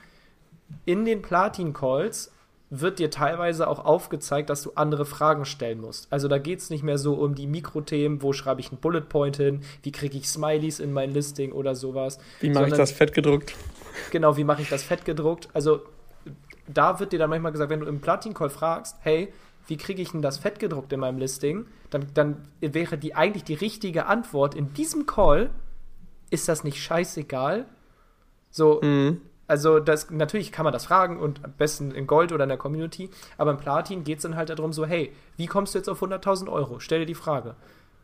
in den Platin-Calls wird dir teilweise auch aufgezeigt, dass du andere Fragen stellen musst. Also da geht es nicht mehr so um die Mikrothemen, wo schreibe ich einen Bullet Point hin, wie kriege ich Smileys in mein Listing oder sowas. Wie mache ich das fett gedruckt? Genau, wie mache ich das fett gedruckt? Also da wird dir dann manchmal gesagt, wenn du im Platin-Call fragst, hey, wie kriege ich denn das fett gedruckt in meinem Listing? Dann, dann wäre die eigentlich die richtige Antwort in diesem Call, ist das nicht scheißegal? So, mhm. also das, natürlich kann man das fragen und am besten in Gold oder in der Community, aber im Platin geht es dann halt darum, so, hey, wie kommst du jetzt auf 100.000 Euro? Stell dir die Frage.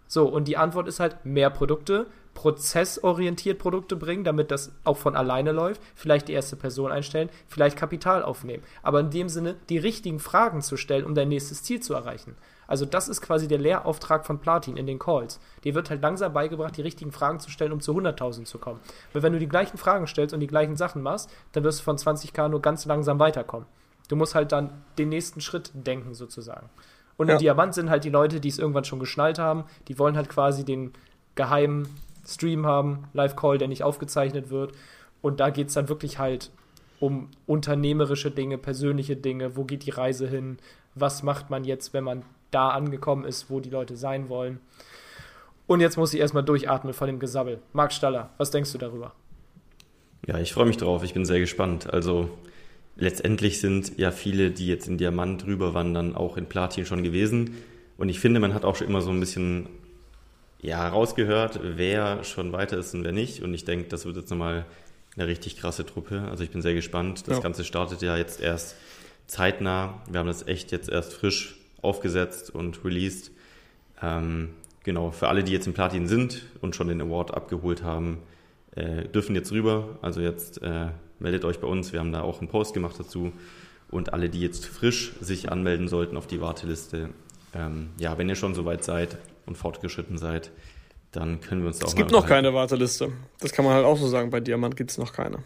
So, und die Antwort ist halt mehr Produkte, prozessorientiert Produkte bringen, damit das auch von alleine läuft, vielleicht die erste Person einstellen, vielleicht Kapital aufnehmen. Aber in dem Sinne, die richtigen Fragen zu stellen, um dein nächstes Ziel zu erreichen. Also das ist quasi der Lehrauftrag von Platin in den Calls. Dir wird halt langsam beigebracht, die richtigen Fragen zu stellen, um zu 100.000 zu kommen. Weil wenn du die gleichen Fragen stellst und die gleichen Sachen machst, dann wirst du von 20k nur ganz langsam weiterkommen. Du musst halt dann den nächsten Schritt denken sozusagen. Und ja. ein Diamant sind halt die Leute, die es irgendwann schon geschnallt haben. Die wollen halt quasi den geheimen Stream haben, Live-Call, der nicht aufgezeichnet wird. Und da geht es dann wirklich halt um unternehmerische Dinge, persönliche Dinge. Wo geht die Reise hin? Was macht man jetzt, wenn man da angekommen ist, wo die Leute sein wollen? Und jetzt muss ich erstmal durchatmen von dem Gesabbel. Marc Staller, was denkst du darüber? Ja, ich freue mich drauf. Ich bin sehr gespannt. Also letztendlich sind ja viele, die jetzt in Diamant rüberwandern, auch in Platin schon gewesen. Und ich finde, man hat auch schon immer so ein bisschen ja, rausgehört, wer schon weiter ist und wer nicht. Und ich denke, das wird jetzt nochmal eine richtig krasse Truppe. Also ich bin sehr gespannt. Das ja. Ganze startet ja jetzt erst zeitnah. Wir haben das echt jetzt erst frisch aufgesetzt und released. Ähm, genau, für alle, die jetzt im Platin sind und schon den Award abgeholt haben, äh, dürfen jetzt rüber. Also jetzt äh, meldet euch bei uns. Wir haben da auch einen Post gemacht dazu. Und alle, die jetzt frisch sich anmelden sollten auf die Warteliste, ähm, ja, wenn ihr schon soweit seid und fortgeschritten seid, dann können wir uns auch. Es gibt noch keine Warteliste. Das kann man halt auch so sagen. Bei Diamant gibt es noch keine.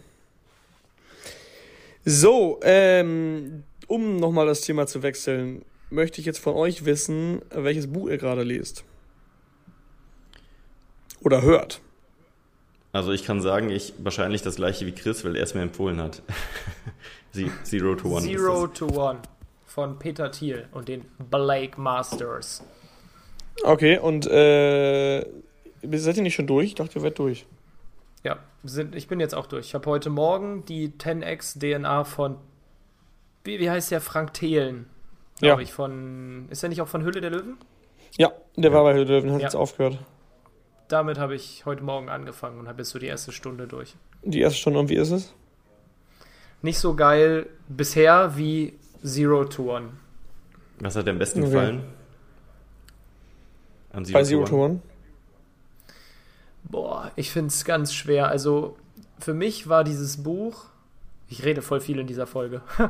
So, ähm, um nochmal das Thema zu wechseln, möchte ich jetzt von euch wissen, welches Buch ihr gerade lest. Oder hört. Also ich kann sagen, ich wahrscheinlich das gleiche wie Chris, weil er es mir empfohlen hat. (laughs) Zero to One. Zero to One von Peter Thiel und den Blake Masters. Okay, und äh, seid ihr nicht schon durch? Ich dachte, ihr werdet durch. Ja, sind, ich bin jetzt auch durch. Ich habe heute Morgen die 10x DNA von, wie, wie heißt der, Frank Thelen, glaube ja. ich, von, ist er nicht auch von Hülle der Löwen? Ja, der war bei Hülle der Löwen, hat ja. jetzt aufgehört damit habe ich heute Morgen angefangen und habe jetzt so die erste Stunde durch. Die erste Stunde und wie ist es? Nicht so geil bisher wie Zero to One. Was hat dir am besten okay. gefallen? An Zero Bei Zero to One? One? Boah, ich finde es ganz schwer. Also für mich war dieses Buch, ich rede voll viel in dieser Folge. (laughs)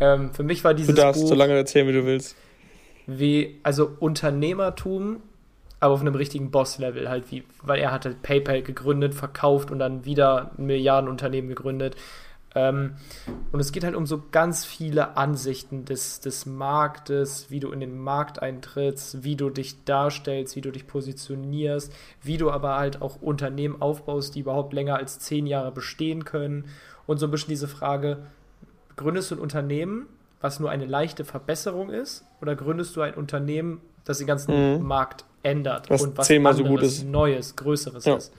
ähm, für mich war dieses. Du darfst Buch so lange erzählen, wie du willst. Wie, also Unternehmertum aber auf einem richtigen Boss-Level halt, wie, weil er hat halt PayPal gegründet, verkauft und dann wieder ein Milliardenunternehmen gegründet. Ähm, und es geht halt um so ganz viele Ansichten des, des Marktes, wie du in den Markt eintrittst, wie du dich darstellst, wie du dich positionierst, wie du aber halt auch Unternehmen aufbaust, die überhaupt länger als zehn Jahre bestehen können. Und so ein bisschen diese Frage, gründest du ein Unternehmen, was nur eine leichte Verbesserung ist, oder gründest du ein Unternehmen, das den ganzen mhm. Markt ändert was und was zehnmal anderes, so gut ist. Neues, Größeres ja. ist.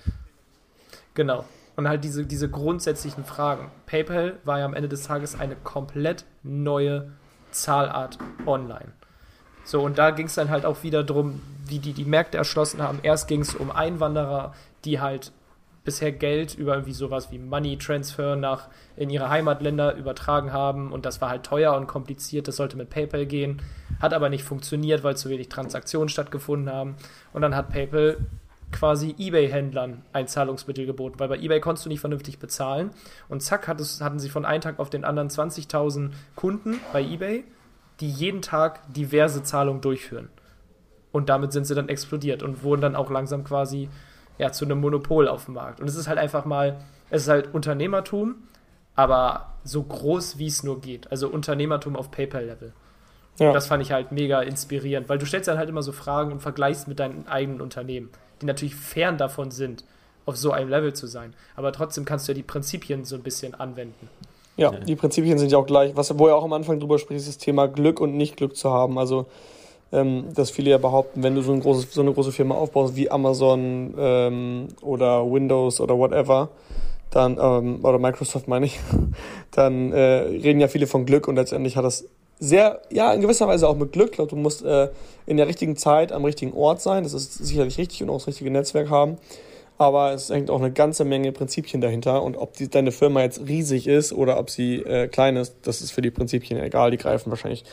Genau. Und halt diese, diese grundsätzlichen Fragen. PayPal war ja am Ende des Tages eine komplett neue Zahlart online. So, und da ging es dann halt auch wieder darum, wie die die Märkte erschlossen haben. Erst ging es um Einwanderer, die halt bisher Geld über irgendwie sowas wie Money Transfer nach in ihre Heimatländer übertragen haben und das war halt teuer und kompliziert, das sollte mit PayPal gehen, hat aber nicht funktioniert, weil zu wenig Transaktionen stattgefunden haben. Und dann hat PayPal quasi eBay-Händlern ein Zahlungsmittel geboten, weil bei eBay konntest du nicht vernünftig bezahlen. Und zack hatten sie von einem Tag auf den anderen 20.000 Kunden bei eBay, die jeden Tag diverse Zahlungen durchführen. Und damit sind sie dann explodiert und wurden dann auch langsam quasi ja, zu einem Monopol auf dem Markt. Und es ist halt einfach mal, es ist halt Unternehmertum, aber so groß wie es nur geht. Also Unternehmertum auf PayPal-Level. Ja. Das fand ich halt mega inspirierend, weil du stellst dann halt immer so Fragen und vergleichst mit deinen eigenen Unternehmen, die natürlich fern davon sind, auf so einem Level zu sein. Aber trotzdem kannst du ja die Prinzipien so ein bisschen anwenden. Ja, die Prinzipien sind ja auch gleich. Was, wo er auch am Anfang drüber spricht, ist das Thema Glück und nicht Glück zu haben. Also ähm, dass viele ja behaupten, wenn du so, ein großes, so eine große Firma aufbaust wie Amazon ähm, oder Windows oder whatever, dann, ähm, oder Microsoft meine ich, (laughs) dann äh, reden ja viele von Glück und letztendlich hat das sehr, ja, in gewisser Weise auch mit Glück. Ich glaube, du musst äh, in der richtigen Zeit am richtigen Ort sein. Das ist sicherlich richtig und auch das richtige Netzwerk haben aber es hängt auch eine ganze Menge Prinzipien dahinter. Und ob die, deine Firma jetzt riesig ist oder ob sie äh, klein ist, das ist für die Prinzipien egal. Die greifen wahrscheinlich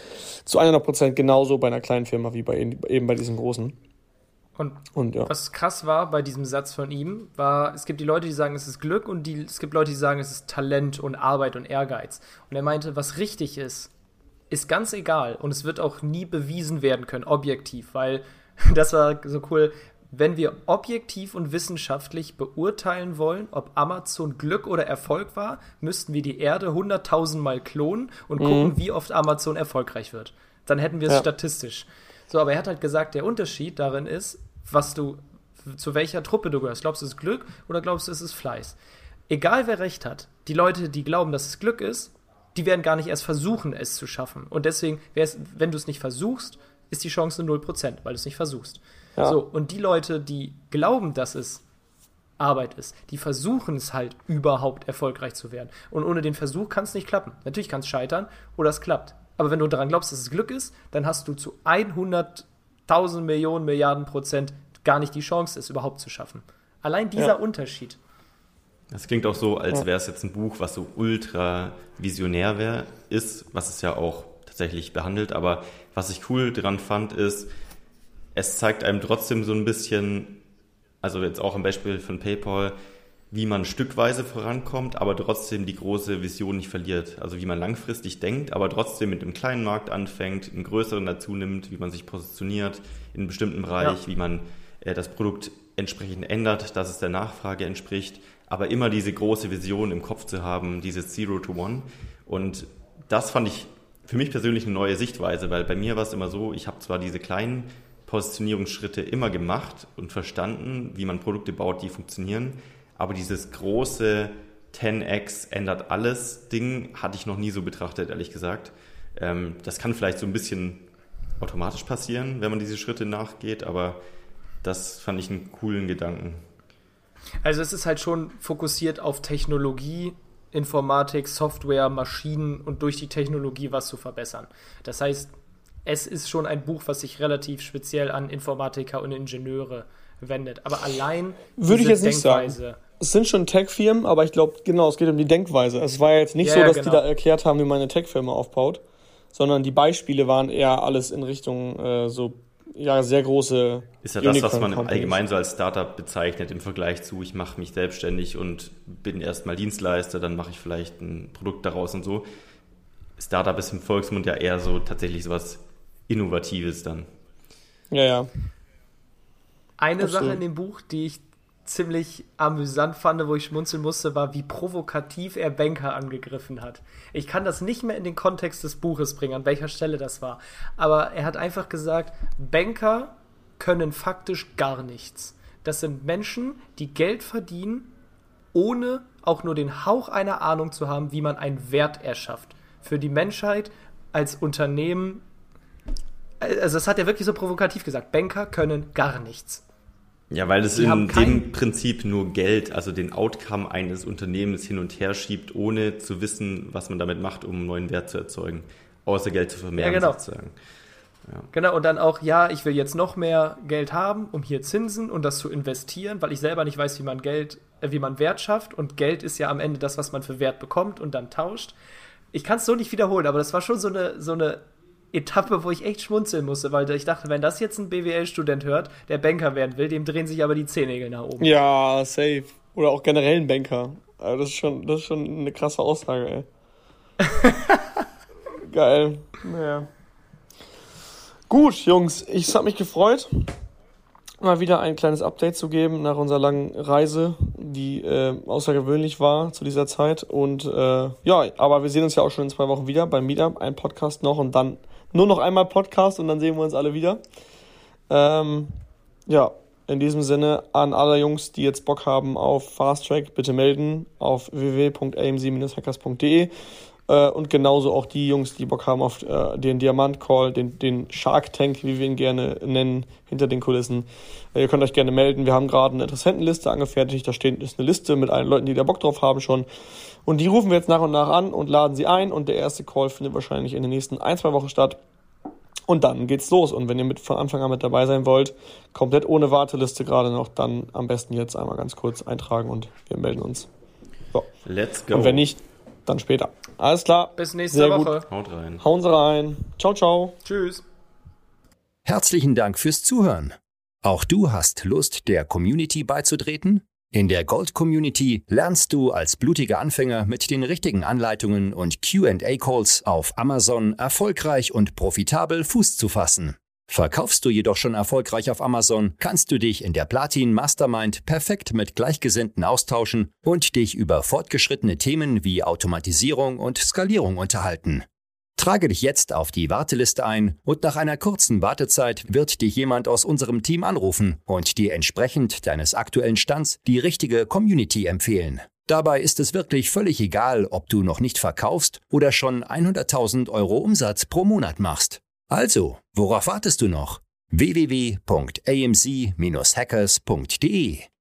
zu 100 Prozent genauso bei einer kleinen Firma wie bei eben bei diesen großen. Und, und ja. was krass war bei diesem Satz von ihm, war, es gibt die Leute, die sagen, es ist Glück und die, es gibt Leute, die sagen, es ist Talent und Arbeit und Ehrgeiz. Und er meinte, was richtig ist, ist ganz egal und es wird auch nie bewiesen werden können, objektiv, weil (laughs) das war so cool wenn wir objektiv und wissenschaftlich beurteilen wollen, ob Amazon Glück oder Erfolg war, müssten wir die Erde 100.000 Mal klonen und mhm. gucken, wie oft Amazon erfolgreich wird. Dann hätten wir es ja. statistisch. So, aber er hat halt gesagt, der Unterschied darin ist, was du, zu welcher Truppe du gehörst. Glaubst du, es ist Glück oder glaubst du, es ist Fleiß? Egal wer recht hat, die Leute, die glauben, dass es Glück ist, die werden gar nicht erst versuchen, es zu schaffen. Und deswegen, wenn du es nicht versuchst, ist die Chance 0%, weil du es nicht versuchst. Ja. So, und die Leute, die glauben, dass es Arbeit ist, die versuchen es halt überhaupt erfolgreich zu werden. Und ohne den Versuch kann es nicht klappen. Natürlich kann es scheitern oder es klappt. Aber wenn du daran glaubst, dass es Glück ist, dann hast du zu 100.000 Millionen Milliarden Prozent gar nicht die Chance, es überhaupt zu schaffen. Allein dieser ja. Unterschied. Das klingt auch so, als wäre es jetzt ein Buch, was so ultra visionär wär, ist, was es ja auch tatsächlich behandelt. Aber was ich cool dran fand, ist, es zeigt einem trotzdem so ein bisschen, also jetzt auch am Beispiel von PayPal, wie man stückweise vorankommt, aber trotzdem die große Vision nicht verliert. Also wie man langfristig denkt, aber trotzdem mit einem kleinen Markt anfängt, einen größeren dazu nimmt, wie man sich positioniert in einem bestimmten Bereich, ja. wie man äh, das Produkt entsprechend ändert, dass es der Nachfrage entspricht, aber immer diese große Vision im Kopf zu haben, dieses Zero to One. Und das fand ich für mich persönlich eine neue Sichtweise, weil bei mir war es immer so, ich habe zwar diese kleinen Positionierungsschritte immer gemacht und verstanden, wie man Produkte baut, die funktionieren. Aber dieses große 10x ändert alles Ding hatte ich noch nie so betrachtet, ehrlich gesagt. Ähm, das kann vielleicht so ein bisschen automatisch passieren, wenn man diese Schritte nachgeht, aber das fand ich einen coolen Gedanken. Also es ist halt schon fokussiert auf Technologie, Informatik, Software, Maschinen und durch die Technologie was zu verbessern. Das heißt, es ist schon ein Buch, was sich relativ speziell an Informatiker und Ingenieure wendet. Aber allein würde ich jetzt nicht sagen. Es sind schon Tech-Firmen, aber ich glaube, genau, es geht um die Denkweise. Es war ja jetzt nicht ja, so, dass genau. die da erklärt haben, wie man eine Tech-Firma aufbaut, sondern die Beispiele waren eher alles in Richtung äh, so ja sehr große. Ist ja das, was man allgemein so als Startup bezeichnet im Vergleich zu, ich mache mich selbstständig und bin erstmal Dienstleister, dann mache ich vielleicht ein Produkt daraus und so. Startup ist im Volksmund ja eher so tatsächlich sowas Innovatives dann. Ja, ja. Eine Sache in dem Buch, die ich ziemlich amüsant fand, wo ich schmunzeln musste, war, wie provokativ er Banker angegriffen hat. Ich kann das nicht mehr in den Kontext des Buches bringen, an welcher Stelle das war. Aber er hat einfach gesagt, Banker können faktisch gar nichts. Das sind Menschen, die Geld verdienen, ohne auch nur den Hauch einer Ahnung zu haben, wie man einen Wert erschafft. Für die Menschheit als Unternehmen also das hat er wirklich so provokativ gesagt. Banker können gar nichts. Ja, weil es in dem Prinzip nur Geld, also den Outcome eines Unternehmens hin und her schiebt, ohne zu wissen, was man damit macht, um einen neuen Wert zu erzeugen. Außer Geld zu vermehren, ja, genau. sozusagen. Ja. Genau, und dann auch, ja, ich will jetzt noch mehr Geld haben, um hier Zinsen und das zu investieren, weil ich selber nicht weiß, wie man Geld, äh, wie man Wert schafft. Und Geld ist ja am Ende das, was man für Wert bekommt und dann tauscht. Ich kann es so nicht wiederholen, aber das war schon so eine, so eine Etappe, wo ich echt schmunzeln musste, weil ich dachte, wenn das jetzt ein BWL-Student hört, der Banker werden will, dem drehen sich aber die Zehennägel nach oben. Ja, safe. Oder auch generell ein Banker. Also das ist schon, das ist schon eine krasse Aussage, ey. (laughs) Geil. Naja. Gut, Jungs, ich habe mich gefreut, mal wieder ein kleines Update zu geben nach unserer langen Reise, die äh, außergewöhnlich war zu dieser Zeit. Und äh, ja, aber wir sehen uns ja auch schon in zwei Wochen wieder beim Meetup, ein Podcast noch und dann nur noch einmal Podcast und dann sehen wir uns alle wieder. Ähm, ja, in diesem Sinne an alle Jungs, die jetzt Bock haben auf Fast Track, bitte melden auf www.amc-hackers.de äh, und genauso auch die Jungs, die Bock haben auf äh, den Diamant Call, den, den Shark Tank, wie wir ihn gerne nennen, hinter den Kulissen. Äh, ihr könnt euch gerne melden. Wir haben gerade eine Interessentenliste angefertigt. Da steht ist eine Liste mit allen Leuten, die da Bock drauf haben schon. Und die rufen wir jetzt nach und nach an und laden sie ein. Und der erste Call findet wahrscheinlich in den nächsten ein, zwei Wochen statt. Und dann geht's los. Und wenn ihr mit von Anfang an mit dabei sein wollt, komplett ohne Warteliste gerade noch, dann am besten jetzt einmal ganz kurz eintragen und wir melden uns. So. Let's go. Und wenn nicht, dann später. Alles klar. Bis nächste Sehr Woche. Gut. Haut rein. Hauen Sie rein. Ciao, ciao. Tschüss. Herzlichen Dank fürs Zuhören. Auch du hast Lust, der Community beizutreten? In der Gold Community lernst du als blutiger Anfänger mit den richtigen Anleitungen und QA-Calls auf Amazon erfolgreich und profitabel Fuß zu fassen. Verkaufst du jedoch schon erfolgreich auf Amazon, kannst du dich in der Platin Mastermind perfekt mit Gleichgesinnten austauschen und dich über fortgeschrittene Themen wie Automatisierung und Skalierung unterhalten. Trage dich jetzt auf die Warteliste ein und nach einer kurzen Wartezeit wird dich jemand aus unserem Team anrufen und dir entsprechend deines aktuellen Stands die richtige Community empfehlen. Dabei ist es wirklich völlig egal, ob du noch nicht verkaufst oder schon 100.000 Euro Umsatz pro Monat machst. Also, worauf wartest du noch? www.amc-hackers.de